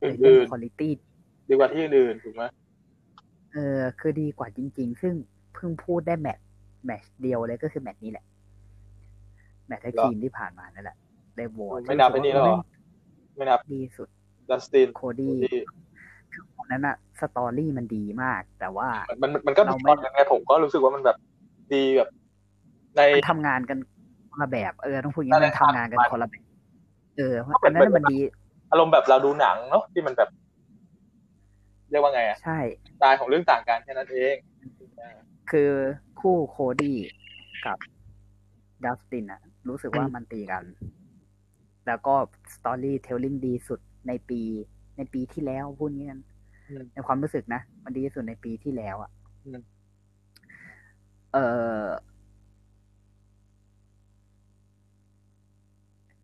ในเรื่อื่องนคุณภาพๆดีกว่าที่อื่นๆถูกไหม เออคือดีกว่าจริง ๆ ซึ่งเพิ่งพูดได้แมตช์แมตช์เดียวเลยก็คือแมตช์นี้แหละ แมตช์แท็กทีมที่ผ่านมานั่นแหละได้โหวตไม่นับไปนี่หรอไม่นับดีสุดดัสตินโคดี้อันนั้นอะสตอรี่มันดีมาก แต่ว่า มันมันมันก็เราดีไม่ตอนยังไงผมก็รู้สึกว่ามันแบบดีแบบ ในมันทำงานกันคนละแบบเออต้องพูดอย่างนี้อะไรมันทำงานกันครับคนละแบบเออก็เป็อันนนั้นเหมือนมันดี อารมณ์แบบเราดูหนังเนาะที่มันแบบเรียกว่าไงอะใช่สไตล์ของเรื่องต่างกันแค่นั้นเอง คือคู่ Cody กับ Dustin อะรู้สึกว่าอืมมันตีกัน แล้วก็ storytelling ดีสุดในปี ในปีที่แล้วพูดงี้กันอืมในความรู้สึกนะ มันดีที่สุดในปีที่แล้วอะอืมเออ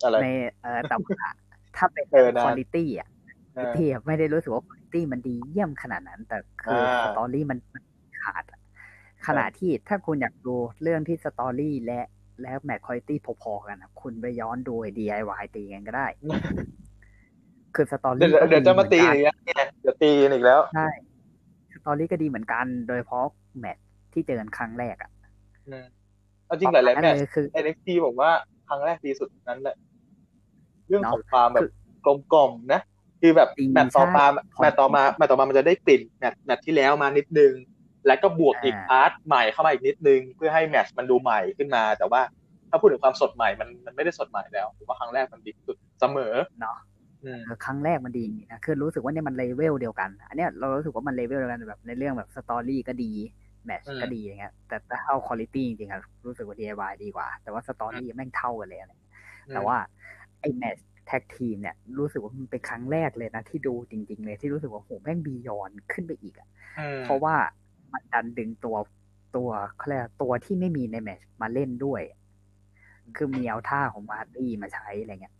อะไรในเออแต่ว่าถ้าเป็นเออนะคุณภาพอะเออที่ไม่ได้รู้สึกว่าคุณ ภาพมันดีเยี่ยมขนาดนั้น แต่คืออาสตอรี่มันมันขาดอะขณะที่ถ้าคุณอยากดูเรื่องที่สตอรี่และและแมทคุณภาพพอๆกันนะคุณไปย้อนดู DIY ตีกันก็ได้ คือสตอเดี๋ยรี่วเดี๋ยวจะมาตีอีกแล้วเนี่ยเดี๋ยวตีกันอีกแล้วใช่ story ก็ดีเหมือนกัน โดยเฉพาะแมตช์ที่เจอกันครั้งแรกอะอืมเอาจริงหลายๆแมตช์เลยคือ NXT ผมว่าครั้งแรกดีสุดนั้นแหละ เรื่องเนอะของความแบบคือกลมๆนะ คือแบบจริงแมตช์ต่อมาใช่แมตช์ต่อมาแมตช์ต่อมามันจะได้กลิ่นแมตช์แมตช์ที่แล้วมานิดนึง แล้วก็บวกอีกอ่า part ใหม่เข้ามาอีกนิดนึง เพื่อให้แมตช์มันดูใหม่ขึ้นมา แต่ว่าถ้าพูดถึงความสดใหม่มันมันไม่ได้สดใหม่แล้วผมว่าครั้งแรกมันดีที่สุดเสมอเนาะอืมเออครั้งแรกมันดีนะคือรู้สึกว่าเนี่ยมันเลเวลเดียวกัน อันเนี้ยเรารู้สึกว่ามัน level เดียวกันแบบในเรื่องแบบ story ก็ดีแมตช์อืมก็ดีอย่างเงี้ยแต่ถ้าเอาคุณภาพจริงๆอะรู้สึกว่า DIY ดีกว่า แต่ว่า story แม่งเท่ากันเลยอะไรแต่ว่าไอ้แมตช์ tag team เนี่ยรู้สึกว่ามันเป็นครั้งแรกเลยนะ ที่ดูจริง ๆ เลยที่รู้สึกว่าโหแม่ง beyond ขึ้นไปอีกอะอืมเพราะว่ามันดันดึงตัวตัวเขาเรียกว่าตัวที่ไม่มีในแมตช์มาเล่นด้วย คือมีเอาท่าของมาร์ตี้มาใช้อะไรเงี้ย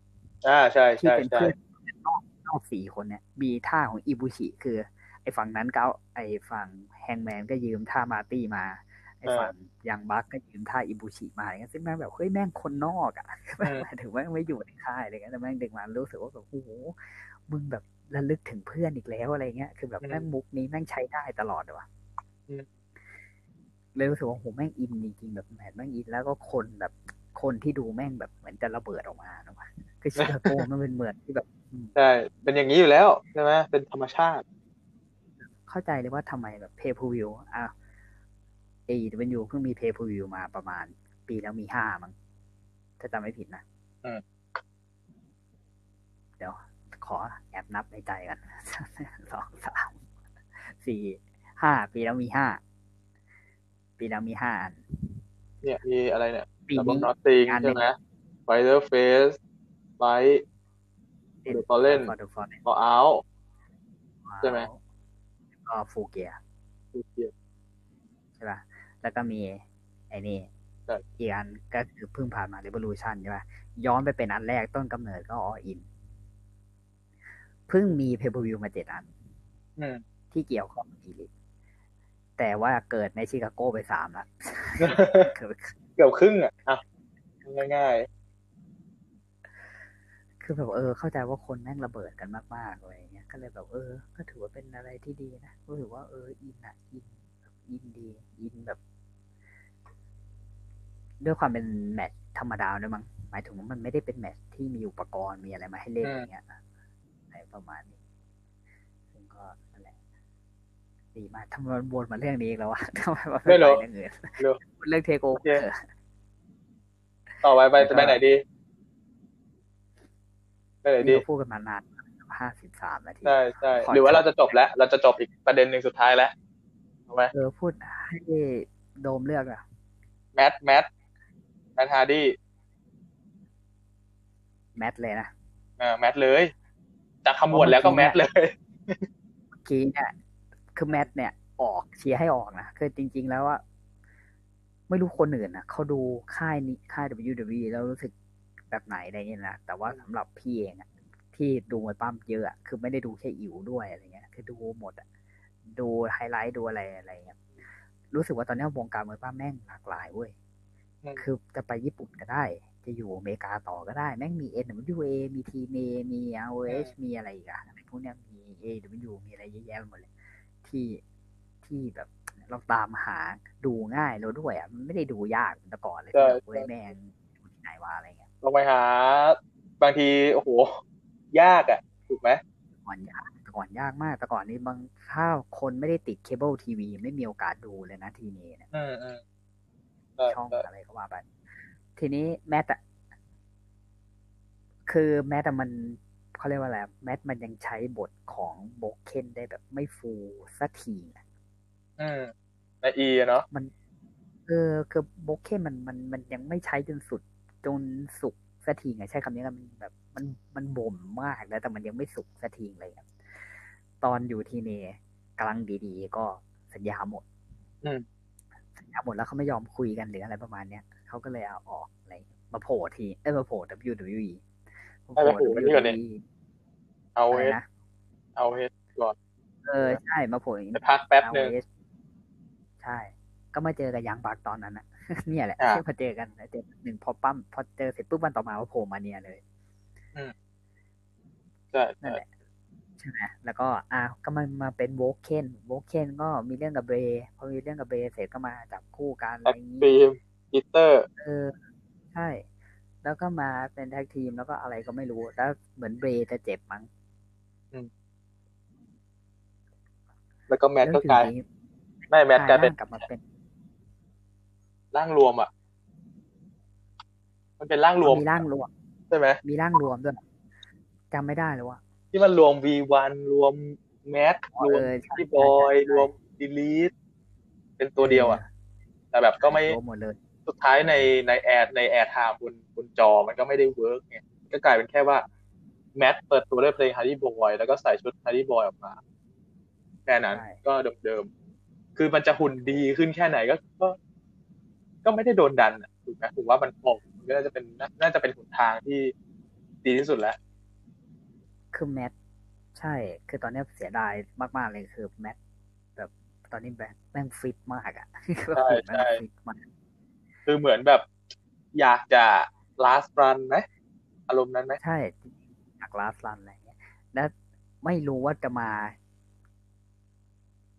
อ่าใช่ที่ใช่เป็นใช่เพื่อนนอกนอกสี่คนเนี่ยมีท่าของอิบุชิคือ ไอ้ฝั่งนั้นก็เอาไอ้ฝั่งแฮงแมนก็ยืมท่ามาร์ตี้มา ไอ้ฝั่งยังบักก็ยืมท่าอิบุชิมาอะไรเงี้ยซึ่งแม่งแบบเฮ้ยแม่งคนนอกอะหมายถึงว่าไม่อยู่ในค่ายอะไรเงี้ยแต่แม่งดึงมารู้สึกว่าแบบโอ้โหมึงแบบระลึกถึงเพื่อนอีกแล้วอะไรเงี้ยคือแบบแม่งมุกนี้แม่งใช้ได้ตลอดเลยว่ะเลยรู้สึกว่าโหแม่งอินจริงๆแบบแมทแม่งอินแล้วก็คนแบบคนที่ดูแม่งแบบเหมือนจะระเบิดออกมานะวะคือชิคาโกมันเป็นเหมือนที่แบบใช่เป็นอย่างนี้อยู่แล้วใช่ไหมเป็นธรรมชาติ เข้าใจเลยว่าทำไมแบบเพย์พูวิวอะ เอเวนยูเพิ่งมีเพย์พูวิวมาประมาณ ปีแล้วมีห้ามั้งถ้าจำไม่ผิดนะอืมเดี๋ยว ขอแอบนับในใจกันสองสามสี่ห้าปีแล้วมีห้าปีแล้วมีห้าอัน เนี่ยมีอะไรเนี่ยปีดับเบินี้ลนอตติงงานหนึ่ใช่งไหมไฟเดอร์เฟสไฟเดอร์ฟอลเลนฟอร์ดฟอร์เรนพอเอาใช่ไหมก็ฟูเกียใช่ป่ะ แล้วก็มีไอ้นี่ใช่อีกอันก็คือเพิ่งผ่านมา Revolution ใช่ป่ะย้อนไปเป็นอันแรกต้นกำเนิดก็ออินเพิ่งมีเพ p ร์วิวมาเจ็ดอันอืมที่เกี่ยวข้องกับทีลิตแต่ว่าเกิดในชิคาโกไปสามละคือเกือบครึ่งอะอะง่ายคือแบบเออ เข้าใจว่าคนแม่งระเบิดกันมากๆเลยเงี้ย ก็เลยแบบเออ ก็ถือว่าเป็นอะไรที่ดีนะรู้สึกว่าเอออินอะ อินแบบอินดี อินแบบ ด้วยความเป็นแมตช์ธรรมดาด้วยมั้งหมายถึงว่ามันไม่ได้เป็นแมตช์ที่มีอุปกรณ์มีอะไรมาให้เล่นอย่างเงี้ยอะไรประมาณนี้ ซึ่งก็นั่นแหละดีมากทำไมมันวนมาเรื่องนี้อีกแล้ววะทำไมมันไม่ไม่รู้ไปเรื่องอื่นๆเร็วเรื่องเทโกโอเคต่อไปไปจะไปไหนดีไปไหนดีนี่เราพูดกันมานานห้าสิบสามนาทีใช่ใช่ขอหรือว่าเราจะจบแล้ว เราจะจบอีกประเด็นหนึ่งสุดท้ายแล้วถูกไหมเออพูดให้โดมเลือกอะแมทแมทแม ทฮาร์ดี้แมทเลยนะอ่าแมทเลยจากขมวดแล้วก็แมทเลยเมื่อกี้เนี่ยคือแมทเนี่ยออกเชียร์ให้ออกนะคือจริง ๆ แล้วว่าไม่รู้คนอื่นนะเขาดูค่ายนี้ค่าย WWE แล้วรู้สึกแบบไหนอะไรเงี้ยนะแต่ว่าสำหรับพี่เองอะที่ดูมวยปล้ำเยอะอะคือไม่ได้ดูแค่ E ด้วยอะไรเงี้ย คือดูหมดอะดูไฮไลท์ดูอะไรอะไรเงี้ยรู้สึกว่าตอนนี้วงการมวยปั้มแม่งหลากหลายเว้ยอืม คือจะไปญี่ปุ่นก็ได้ จะอยู่อเมริกาต่อก็ได้ แม่งมี NWA มี TNA มี ROH มีอะไรอีกอะอะไรพวกเนี้ยมี AW มีอะไรเยอะแยะไปหมดเลย ที่ที่แบบเราตามหาดูง่ายแล้วด้วยอะมันไม่ได้ดูยากเหมือนแต่ก่อนเลยใช่ที่แบบเว้ยใช่แม่งอยู่ที่ไหนวะอะไรเงี้ยลองไปหา บางทีโอ้โหยากอะถูกไหมแต่ก่อนยากแต่ก่อนยากมากแต่ก่อนนี้บางถ้าคนไม่ได้ติดเคเบิลทีวี ไม่มีโอกาสดูเลยนะทีนี้เนี่ยอืมอืมใช่ช่องใช่อะไรก็ว่าไปทีนี้แมทอะคือแมทอะมันเขาเรียกว่าอะไรแมทมันยังใช้บทของ Broken ได้แบบไม่ฟูสักทีอะอืมใน E อะเนาะมันเออคือ Broken มันมันมันยังไม่ใช้จนสุดจนสุกสักทีไงใช้คำนี้กันมันแบบ มันมันบ่มมากแล้ว แต่มันยังไม่สุกสักทีเลยอะตอนอยู่ที่เนกำลังดีๆ ก็สัญญาหมด อืมสัญญา หมดแล้วเขาไม่ยอมคุยกันหรืออะไรประมาณเนี้ยเขาก็เลยเอาออกอะไรมาโผล่ทีเอ้ยมาโผล่ WWE มาให้ไปโผล่นี่ก่อนดิ WWE เอาอะไรเฮดนะเอาเฮดก่อนเออใช่มาโผล่อย่างไปพักแป๊บหนึ่ง ROH ใช่ ก็มาเจอกับยังบักตอนนั้นอะเนี่ยแหละอ่าที่พอเจอกันเจอหนึ่งพอปั้มพอเจอเสร็จปุ๊บวันต่อมาว่าโผล่มาเนี่ยเลยใช่นั่ใช่นแหละ ใช่ไหมแล้วก็อะก็มามาเป็นโวเคนโวเคนก็มีเรื่องกับเบรพอมีเรื่องกับเบรเสร็จก็มาจับคู่กันอะไรแบ็คอย่างฟินี้ล์มปีเตอร์เออใช่ แล้วก็มาเป็นแท็กทีมแล้วก็อะไรก็ไม่รู้ แล้วเหมือนเบรจะเจ็บมั้งแล้วก็แมทแล้วก็อยู่กลายดีไม่แมทกลายเป็นร่างกลับมาเป็น ร่างรวมอะ มันเป็นร่างรวมมีร่างรวมใช่ไหมมีร่างรวมด้วยจำไม่ได้เลยว่า ที่มันรวม V1 รวมแมทรวมเออใช่พี่บอยรวม Delete เป็นตัวเดียวอะ แต่แบบก็ไม่รวมหมดเลยสุดท้ายในในแอดใน airtime บนบนจอมันก็ไม่ได้ work ไงก็กลายเป็นแค่ว่าแมทเปิดตัวด้วยเพลงฮาร์ดี้บอยแล้วก็ใส่ชุดฮาร์ดี้บอยออกมา แค่นั้นใช่ก็เดิมๆ คือมันจะหุ่นดีขึ้นแค่ไหนก็ ก็ ก็ไม่ได้โดนดันอะถูกไหมผมว่ามันออกมันก็น่าจะเป็นน่าน่าจะเป็นหนทางที่ดีที่สุดแล้ว คือแมทใช่ คือตอนเนี้ยเสียดายมาก ๆ เลยคือแมทแบบตอนนี้แบงแม่งฟิตมากอะใช่แม่งใช่ฟิตมากคือเหมือนแบบอยากจะ last run ไหมอารมณ์นั้นไหมใช่อยากลาสลันอะไรเงี้ย แล้วไม่รู้ว่าจะมา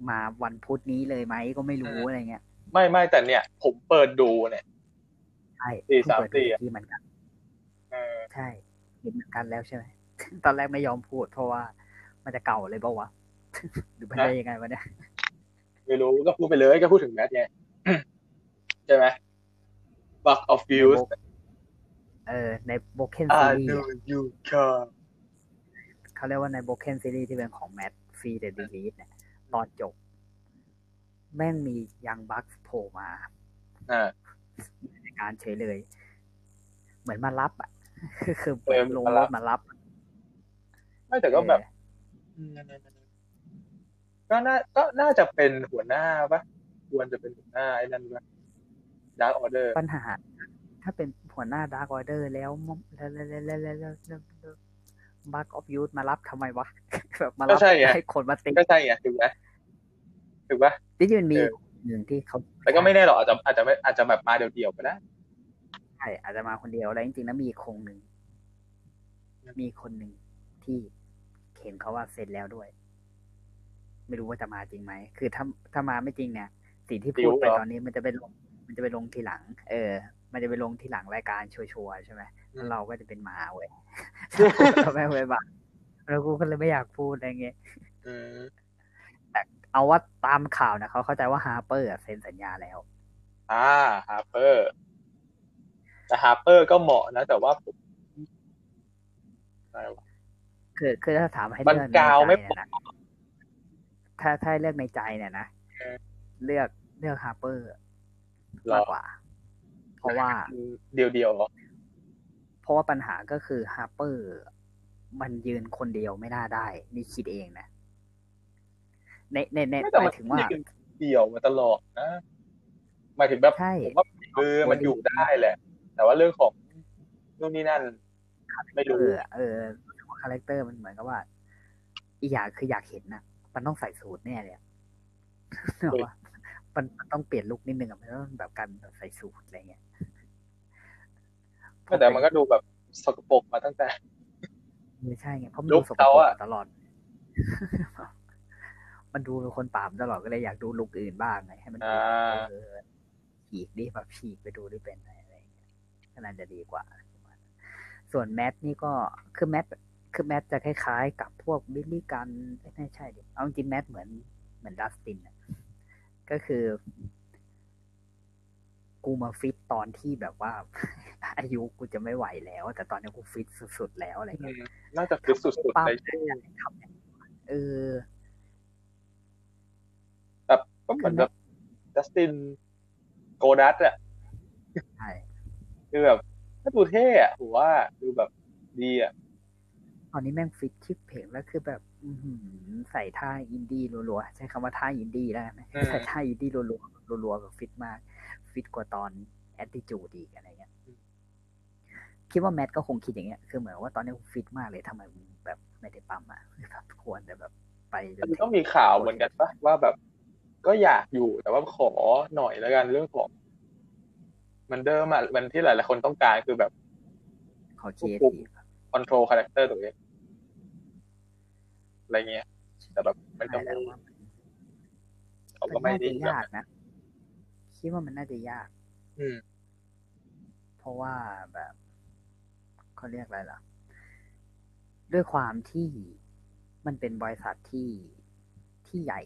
มาวันพุธนี้เลยไหมก็ไม่รู้อะไรเงี้ย ไม่ไม่แต่เนี่ย ผมเปิดดูเนี่ยใช่สี่เพิ่งสามเปิดสี่ดูอะที่เหมือนกันเออใช่เห็นเหมือนกันแล้วใช่ไหม ตอนแรกไม่ยอมพูด เพราะว่ามันจะเก่าเลยเปล่าวะหรือมันได้ยังไงวะเนี่ยไม่รู้ก็พูดไปเลยก็พูดถึงแมทไงใช่ไหม Buck of Fuse เออในโบเคน I ซีรีส์ know you can เขาเรียกว่าในโบเคนซีรีส์ที่เป็นของแมทฟรีเดอะดีลีทเนี่ยตอนจบ แม่งมียังบัคโผล่มาอ่าในการเฉยเลย เหมือนมารับอะ คือเหเอมืออนลงมารรัถบมารับ ไม่แต่ก็แบบเอออืมก็น่าก็น่าจะเป็นหัวหน้าปะควรจะเป็นหัวหน้าไอ้นั่นปะ Dark Order ปัญหา ถ้าเป็นหัวหน้า Dark Order แล้วมแล้วแล้วแล้วแล้วแล้วแล้ว Bucks of Youth มารับทำไมวะแบบมารับก็ใช่ไงให้คนมาตีก็ใช่ไงถูกไหมถูกปะที่มันมีเออหนึ่งที่เขาแต่ก็ไม่แน่หรอกอาจจะอาจจะไม่อาจจะแบบมาเดี่ยวๆก็ได้ใช่อาจจะมาคนเดียวแล้วจริงๆแล้วมีอีกคงหนึ่งมีคนหนึ่งที่ เห็นเขาว่าเสร็จแล้วด้วย ไม่รู้ว่าจะมาจริงไหมคือถ้าถ้ามาไม่จริงเนี่ยสิ่งที่พูดไปดิวเหรอตอนนี้มันจะเป็นลง มันจะไปลงทีหลัง เออ มันจะไปลงทีหลังรายการชัวร์ๆใช่ไหมแล้วเราก็จะเป็นหมาเว้ยเราไม่ไว้บ้างแล้วกูก็เลยไม่อยากพูดอะไรเงี้ยอืมเอาว่าตามข่าวนะเขาเข้าใจว่าฮาร์เปอร์เซ็นสัญญาแล้ว อ่าฮาร์เปอร์แต่ฮาร์เปอร์ก็เหมาะนะ แต่ว่าผมอะไรวะ คือคือถ้าถามให้มันเลือกในกาวใจไม่เนี่ยนะถ้าถ้าเลือกในใจเนี่ยนะเออเลือกเลือกฮาร์เปอร์หรอมากกว่า เพราะว่าเดียวเดียวๆเหรอเพราะว่าปัญหาก็คือฮาร์เปอร์ มันยืนคนเดียวไม่น่าได้นี่คิดเองนะในในในไม่แต่หมัมานยถึงว่ายืนเดี่ยวมาตลอดนะหมายถึงแบบใช่ผมว่าคือมันอยู่ได้แหละ แต่ว่าเรื่องของนู่นนี่นั่น ไม่เอรู้อเออ character มันเหมือนกับว่า อีกอย่างคืออยากเห็นนะมันต้องใส่สูทแน่เลยอะนึกออกปะมันมันต้องเปลี่ยน look นิดนึงอะมันต้องแบบการแบบใส่สูทอะไรเงี้ยแต่มันก็ดูแบบสกปรกมาตั้งแต่ไม่ใช่ไงเพราะมันลุดูคสกปเขารกอะตลอด มันดูเป็นคนป่ามตลอดก็เลยอยากดู look อื่นบ้างไงให้มันดูอ่าเออฉีกดิแบบฉีกไปดูดิเป็นอะไรอะไรเงี้ยก็น่าจะดีกว่า ส่วนแมทนี่ก็คือแมท คือแมทจะคล้ายๆ กับพวกบิลลี่กันเอ้ยไม่ใช่ดิเอาจริงๆแมทเหมือนเหมือนดัสตินอะก็คือ กูมาฟิตตอนที่แบบว่า อายุกูจะไม่ไหวแล้ว แต่ตอนนี้กูฟิตสุดๆแล้วอะไรอืเงี้ยมน่าจะคือสุดๆปล้ำในได้ทำเนี่ยเออแบบก็เหมือนแบบดัสตินโกลดัสอะใช่คือแบบถ้าดูเท่อะผมว่าดูแบบดีอะ ตอนนี้แม่งฟิตชิบเป๋งแล้วคือแบบอือหือใส่ท่าอินดี้รัวๆใช้คำว่าท่าอินดี้แล้วกันนะใส่ท่าอินดี้รัวๆรัวๆแบบฟิตมาก ฟิตกว่าตอนแอ t ติจูดอีกอะไรเงี้ยคิดว่าแมทก็คงคิดอย่างเงี้ยคือเหมือนว่าตอนนี้กูฟิตมากเลยทำไมมึงแบบไม่ได้ปล้ำอะแบบควรแต่แบบไปจมันนถึงก็มีข่าวเหมือนกันปะว่าแบบ ก็อยากอยู่แต่ว่าขอหน่อยแล้วกันเรื่องของเหมันเดิมอะมันที่หลายๆคนต้องการคือแบบขอ creative control character ตัวเอง อะไรเงี้ย แต่แบบมันก็ใช่ไม่แล้วว่าเขามัก็นไม่น่าได้จะแบบยากนะ คิดว่ามันน่าจะยาก อืม เพราะว่าแบบเขาเรียกอะไรล่ะ ด้วยความที่มันเป็นบริษัทที่ที่ใหญ่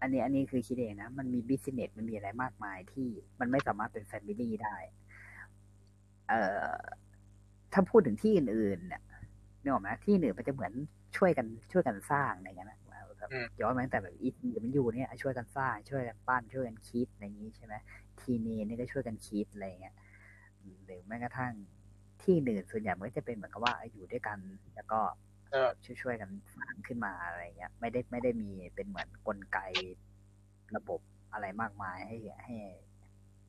อันนี้อันนี้คือคิดเองนะ มันมีบิสเนสมันมีอะไรมากมายที่มันไม่สามารถเป็นแฟมิลี่ได้ เอ่อ ถ้าพูดถึงที่อื่นๆเนี่ยนึกออกไหมที่อื่นมันจะเหมือน ช่วยกันช่วยกันสร้างอะไรเงี้ยนะแบบอืมย้อนมาตั้งแต่แบบอีทีมันอยู่เนี่ยช่วยกันสร้างช่วยกันปั้นช่วยกันคิดอะไรอย่างนี้ใช่ไหมทีนีนี่ก็ช่วยกันคิดอะไรเงี้ยหรือแม้กระทั่งที่อื่นส่วนใหญ่มันก็จะเป็นเหมือนกับว่าอยู่ด้วยกัน แล้วก็เออช่วยๆกันสร้างขึ้นมาอะไรเงี้ย ไม่ได้ไม่ได้มีเป็นเหมือนกลไกระบบอะไรมากมายให้ให้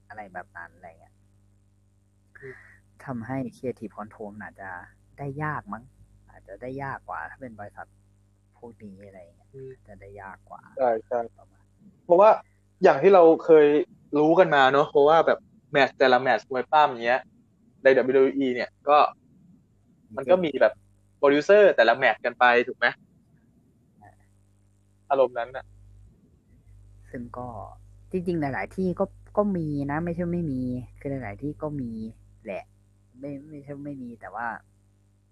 อะไรแบบนั้นอะไรเงี้ยทำให้ Creative Control อาจจะได้ยากมั้งอา จจะได้ยากกว่า ถ้าเป็นบริษัทพวกนี้อะไรเงี้ยอืมจะได้ยากกว่าใช่ใช่ประมาณเพราะว่าอย่างที่เราเคยรู้กันมาเนอะเพราะว่าแบบแมตช์แต่ละแมตช์มวยปล้ำอย่างเงี้ยใน WWE เนี่ยก็ มันก็มีแบบโปรดิวเซอร์แต่ละแมตช์กันไปถูกไหมอารมณ์นั้นอะซึ่งก็จริงๆ หลาย ๆ ที่ก็ก็มีนะ ไม่ใช่ไม่มี คือหลาย ๆ ที่ก็มีแหละ ไม่ไม่ใช่ไม่มีแต่ว่า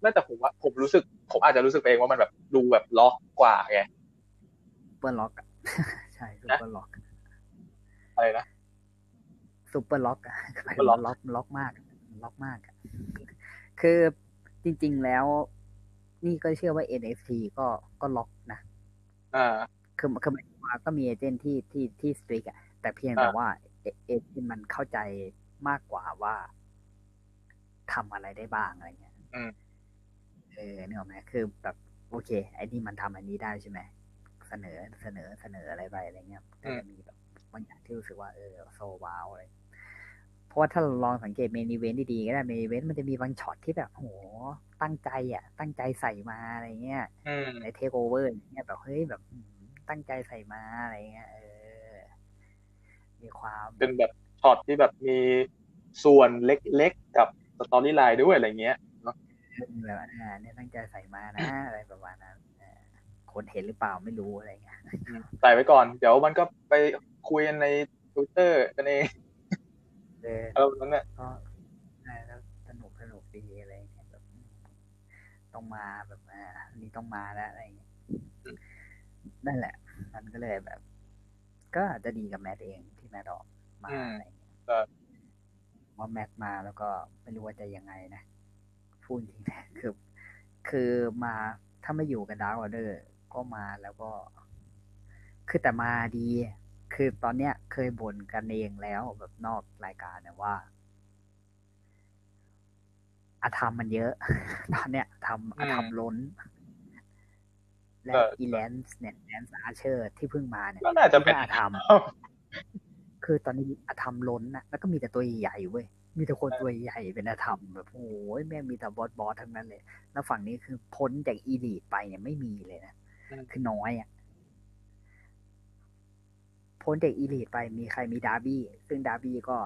ไม่แต่ผมว่าผมรู้สึก ผมอาจจะรู้สึกเองว่ามันแบบดูแบบล็อกกว่าไงซูเปอร์ล็อกอะใช่ซูเปอร์ล็อกอะไรนะซูเปอร์ล็อกอะหมายถึง super ว่าล็อกล็อกมาก ล็อกมากอะคือจริง ๆแล้ว นี่ก็เชื่อว่า NXT ก็ก็ล็อกนะอ่าคือคือหมายถึงว่าก็มี agent ที่ที่ที่ strict อะแต่เพียงแต่อ่าว่าเอ agent มันเข้าใจมากกว่าว่าทำอะไรได้บ้างอะไรเงี้ยอืม เออเนี่ยหรอกไหมคือแบบโอเค ไอ้นี่มันทำอันนี้ได้ใช่ไหมเสนอเสนอเสนออะไรไปอะไรเงี้ยก็จะมีแบบบางอย่างที่รู้สึกว่าเออ so wow อะไรเพราะว่าถ้าเราลองสังเกต main event ดีๆก็ได้ main event มันจะมีบางช็อตที่แบบโหตั้งใจอะ ตั้งใจใส่มาอะไรเงี้ยอืมในเทคโอเวอร์เนี่ยแบบเฮ้ยแบบอืมตั้งใจใส่มาอะไรเงี้ยเออ มีความเป็นแบบช็อตที่แบบมีส่วนเล็กๆกับ storyline ด้วยอะไรเงี้ยเนาะ แบบอ่าเนี่ยตั้งใจใส่มานะอะไรประมาณนั้นเออคนเห็นหรือเปล่าไม่รู้อะไรเงี้ยใส่ไว้ก่อน เดี๋ยวมันก็ไปคุยกันในทวิตเตอร์กันเองเอออารมณ์นั้นเนี่ยก็ใช่แล้วสนุกสนุกดีอะไรเงี้ยแบบอืมต้องมาแบบอ่าอันนี้ต้องมาแล้วอะไรเงี้ยนั่นแหละ มันก็เลยแบบ ก็อาจจะดีกับแมทเองที่แมทออกมาอะไรเงี้ยเออว่าแมทมาแล้วก็ไม่รู้ว่าจะยังไงนะ พูดจริงนะคือคือมาถ้าไม่อยู่กับดาวอเดอร์ก็มาแล้วก็ คือแต่มาดี คือตอนเนี้ยเคยบ่นกันเองแล้วแบบนอกรายการเนี่ยว่าอธรรมมันเยอะ ตอนเนี้ยทำอธรรมล้น และเอออี Lance เนี่ย Lance Archer ที่เพิ่งมาเนี่ยก็น่าจะเป็นอาธรรมคือตอนนี้อาธรรมล้นนะแล้วก็มีแต่ตัวใหญ่ๆเว้ย มีแต่คนตัวใหญ่เป็นอธรรมแบบโอ้ยแม่งมีแต่บอสบอสทั้งนั้นเลย แล้วฝั่งนี้คือพ้นจาก Elite ไปเนี่ยไม่มีเลยนะอืมคือน้อยอะพ้นจาก Elite ไปมีใครมี Darby ซึ่ง Darby ก็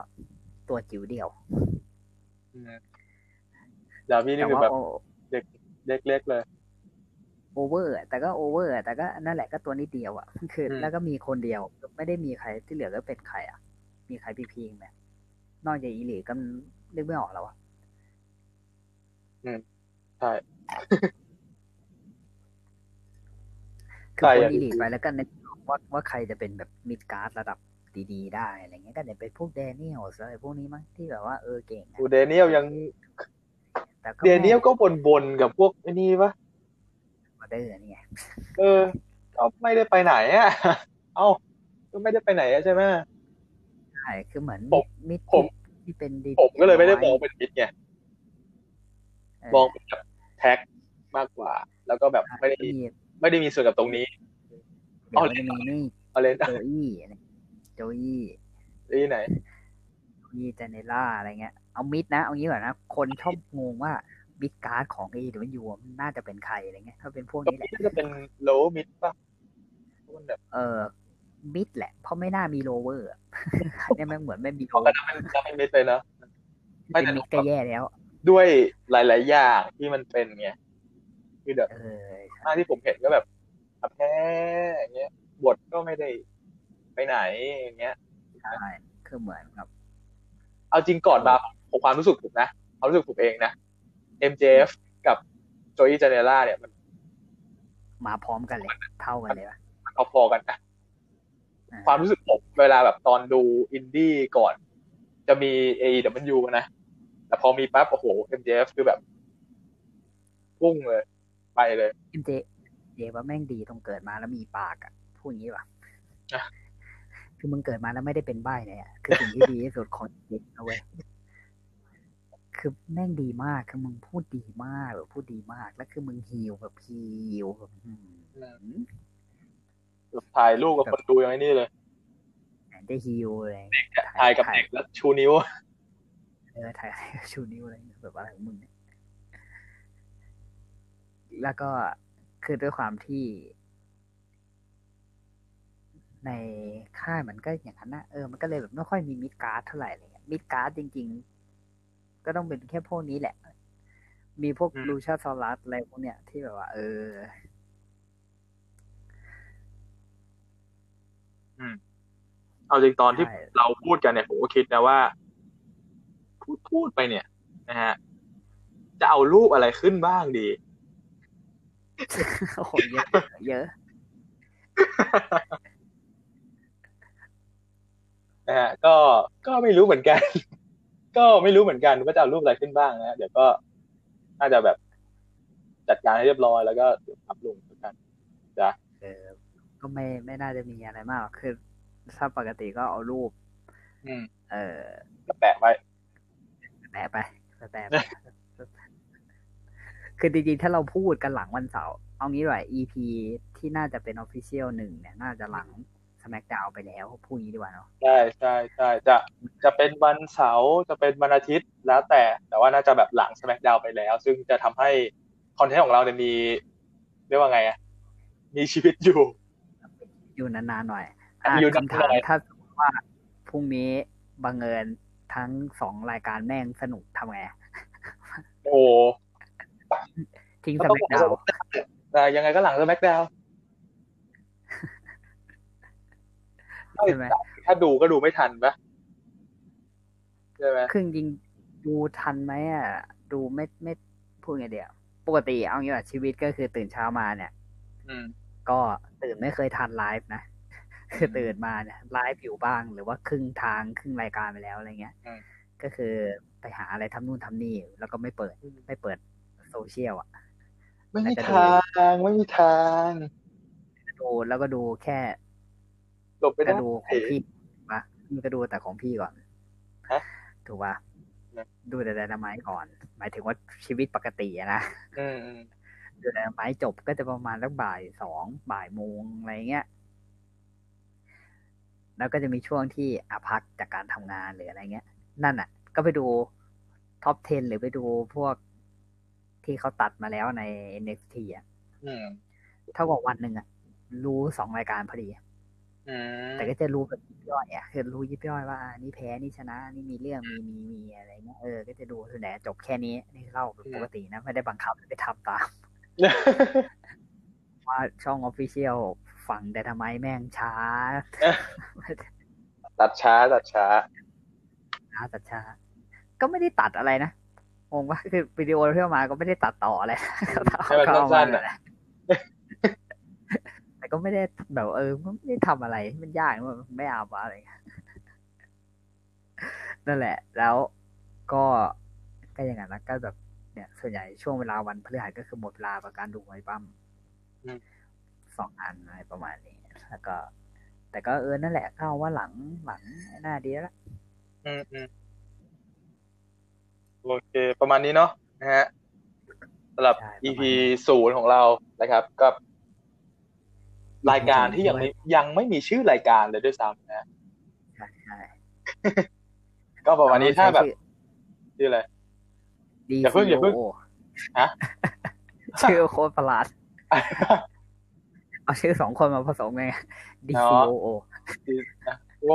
ตัวจิ๋วเดียวอืมดาวี่นี่แต่คือว่าแบบโอเล็กๆเลยโอเวอร์อะแต่ก็โอเวอร์อะแต่ก็นั่นแหละก็ตัวนิดเดียวอะคืออืมแล้วก็มีคนเดียว ไม่ได้มีใครที่เหลือก็เป็นใครอะ มีใครพีพีไหม นอกจาก Elite ก็นึกไม่ออกแล้วอะใช่คือใช่คนอะ Elite ไปแล้วก็นึกออกว่าว่าใครจะเป็นแบบมิดการ์ดระดับดีๆได้อะไรเงี้ยก็เนี่ยเป็นพวกแดเนียลอะไรพวกนี้มั้งที่แบบว่าเออเก่งอะอูเดเนียลยังแต่ก็เดเนียลก็บนๆกับพวกไอ้นี่ปะมาเดอร์นี่ไงเออก็ไม่ได้ไปไหนอะ เอ้าก็ไม่ได้ไปไหนอะใช่ไหมใช่คือเหมือนผมมิดผม ที่เป็นดีผมก็เลยไม่ได้มองเป็นมิดไงเออมองเป็นแบบแท็กมากกว่า แล้วก็แบบไม่ได้มีไม่ได้มีส่วนกับตรงนี้เดี๋ยวมันจะมีนี่เอาเลนโจอี้อะไรโจอี้ที่ไหนโจอี้เจเนล่าอะไรเงี้ย เอามิดนะ เอางี้ก่อนนะ คนชอบงงว่ามิดการ์ดของเอหรือมันยูมันน่าจะเป็นใครอะไรเงี้ย ถ้าเป็นพวกตรงนี้แหละนี้จะเป็นโลมิดป่ะเพราะมันแบบเออมิดแหละ เพราะไม่น่ามีโลเวอร์ เนี่ยแม่งเหมือนไม่มีโลเขาก็นับเป็นนับเป็นมิดเลยเนอะไม่เป็นแต่มิดก็แย่แล้ว ด้วยหลาย ๆ อย่างที่มันเป็นไงคือแบบเออหน้าที่ผมเห็นก็แบบแพ้อย่างเงี้ยบทก็ไม่ได้ไปไหนอย่างเงี้ยใช่คือเหมือนกับ เอาจริงก่อนมาผมความรู้สึกผมนะความรู้สึกผมเองนะ MJF กับโจ y ีเจเนล่าเนี่ยมัน มาพร้อมกันเลย เท่ากันเลยว่ะพอๆกันนะอ่า ความรู้สึกผมเวลาแบบตอนดูอินดี้ก่อน จะมี AEW นะ แต่พอมีปั๊บโอ้โห MJF คือแบบพุ่งเลย ไปเลยเอ็มเจเจว่าแม่งดีตรงเกิดมาแล้วมีปากอะพูดอย่างนี้ป่ะอะคือมึงเกิดมาแล้วไม่ได้เป็นใบ้เนี่ยอะคือสิ่งที่ดีที่สุดของเด็กนะเว้ยคือแม่งดีมากคือมึงพูดดีมากแบบพูดดีมาก แล้วคือมึงฮิวแบบฮิวแบบอืม ถ่ายรูปกับคนดูอย่างนี้เลยได้ฮิวเลยถ่ายกับเด็กแล้วชูนิ้วเออถ่ายชูนิ้วอะไรเงี้ยแบบอะไรของมึงเนี่ยแล้วก็คือด้วยความที่ ในค่ายมันก็อย่างนั้นนะเออมันก็เลยแบบไม่ค่อยมีมิดการ์ดเท่าไหร่อะไรเงี้ยมิดการ์ดจริง ๆ ก็ต้องเป็นแค่พวกนี้แหละ มีพวกอืมลูชาซอรัสอะไรพวกเนี้ยที่แบบว่า เออ เอาจริงตอนที่ใช่เราพูดกันเนี่ยผมก็คิดนะว่า พูดพูดไปเนี่ย นะฮะ จะเอารูปอะไรขึ้นบ้างดีโอ้โหเยอะเยอะนะฮะก็ก็ไม่รู้เหมือนกัน ก็ไม่รู้เหมือนกันว่าจะเอารูปอะไรขึ้นบ้างนะเดี๋ยวก็น่าจะแบบจัดการให้เรียบร้อยแล้วก็เดี๋ยวอัพลงกันจ้ะเออ ก็ไม่ไม่น่าจะมีอะไรมากหรอกคือถ้าปกติก็เอารูปอืมเออก็แปะไว้แปะไปแปะไปคือจริงๆ ถ้าเราพูดกันหลังวันเสาร์เอางี้ดีกว่า EP ที่น่าจะเป็น Official หนึ่งเนี่ย น่าจะหลัง SmackDown ไปแล้วพูดงี้ดีกว่าเนาะใช่ใช่ใช่จะจะเป็นวันเสาร์จะเป็นวันอาทิตย์แล้วแต่ แต่ว่าน่าจะแบบหลัง SmackDown ไปแล้ว ซึ่งจะทำให้คอนเทนต์ของเราเนี่ยมีเรียกว่าไงอะมีชีวิตอยู่ อยู่นานๆหน่อยอะอยู่นานๆคำถามถ้าสมมติว่าพรุ่งนี้บังเอิญทั้งสองรายการแม่งสนุกทำไงโอ้ทิ้งก็ต้อง SmackDown แต่ยังไงก็หลัง SmackDown ใช่ไหมถ้าดูก็ดูไม่ทันปะใช่ไหมคือจริงๆดูทันไหมอะ ดูไม่ไม่พูดไงเดียว ปกติเอางี้ว่าชีวิตก็คือตื่นเช้ามาเนี่ยอืม ก็ตื่นไม่เคยทันไลฟ์นะคือตื่นมาเนี่ยไลฟ์อยู่บ้าง หรือว่าครึ่งทางครึ่งรายการไปแล้วอะไรเงี้ยอืมก็คือไปหาอะไรทำนู่นทำนี่ แล้วก็ไม่เปิดไม่เปิดโซเชียลอะ ไม่มีแต่จะดูทางไม่มีทางดูแล้วก็ดูแค่หลบไปก็ได้ดูของพี่ปะมันก็ดูแต่ของพี่ก่อนฮะถูกปะนะดูแต่ไดนาไมต์ก่อน หมายถึงว่าชีวิตปกติอะนะ อืมอืมดูไดนาไมต์จบก็จะประมาณสักบ่ายสองบ่ายโมงอะไรเงี้ย แล้วก็จะมีช่วงที่อาพักจากการทำงานหรืออะไรเงี้ย นั่นอะ ก็ไปดูท็อป 10 หรือไปดูพวกที่เขาตัดมาแล้วใน NXT อะอืมเท่ากับวันหนึ่งอะ รู้สองรายการพอดีอืมแต่ก็จะรู้แบบยิบย่อยอะคือรู้ยิบย่อยว่าอ่านี่แพ้นี่ชนะ นี่มีเรื่องมีมีมีอะไรเงี้ยเออก็จะดูส่วนใหญ่จบแค่นี้นี่เล่าแบบปกตินะไม่ได้บังคับไม่ได้ทำตาม ว่าช่องออฟฟิเชียลฝั่งแต่ทำไมแม่งช้า ตัดช้าตัดช้าช้าตัดช้า ก็ไม่ได้ตัดอะไรนะงงว่าคือวิดีโอที่เอามาก็ไม่ได้ตัดต่ออะไรให้มันก็เอาสั้มานๆเลอะยแต่ก็ไม่ได้แบบเออไม่ได้ทำอะไร มันยากมันไม่เอามาอะไรเงี้ยนั่นแหละ แล้วก็ก็อย่างนั้นนะก็แบบ เนี่ย ส่วนใหญ่ช่วงเวลาวันพฤหัสก็คือหมดเวลากับการดูไว้ปั้มอืมสองอันอะไรประมาณนี้ แล้วก็ แต่ก็เออนั่นแหละเข้าว่าหลังหลังหน้าดีแล้วล่ะอืมอืมโอเค ประมาณนี้เนาะนะฮะสำหรับใช่ EP ศูนย์ของเรานะครับ กับ รายการที่ยังไม่ยังไม่มีชื่อรายการเลยด้วยซ้ำนะใช่ใช่ก็ประมาณนี้ถ้าแบบเรใช้ชื่ออะไร ชื่ออย่าเพิ่งอย่าเพิ่ง DCO ฮะชื่อโคตรประหลาด เอาชื่อสองคนมาผสมไง D เนาะ C O O นะโอ้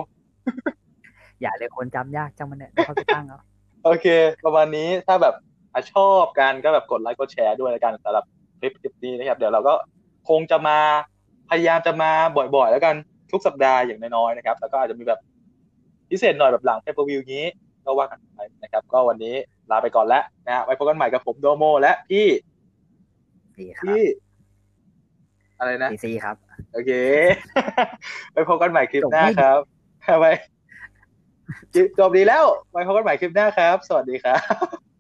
อย่าเลยคนจำยากจังมันเนี่ยเดี๋ยวเขาไปตั้งเอาโอเค ประมาณนี้ถ้าแบบอะชอบกันก็แบบกดไลค์กดแชร์ด้วยแล้วกันสำหรับคลิปคลิปนี้นะครับ เดี๋ยวเราก็คงจะมาพยายามจะมาบ่อยๆ แล้วกันทุกสัปดาห์อย่างน้อยๆนะครับ แล้วก็อาจจะมีแบบพิเศษหน่อยแบบหลังเ p เปอร์วิวนี้ ก็ว่ากันไปนะครับ ก็วันนี้ลาไปก่อนแล้วนะฮะไว้พบกันใหม่กับผมโดโมและพี่ดีครับพี่อะไรนะ D C ครับ โอเคไว้พบกันใหม่คลิปหน้าจบไม่ครับไปคลิปจบดีแล้วไว้พบกันใหม่คลิปหน้าครับ สวัสดีครับ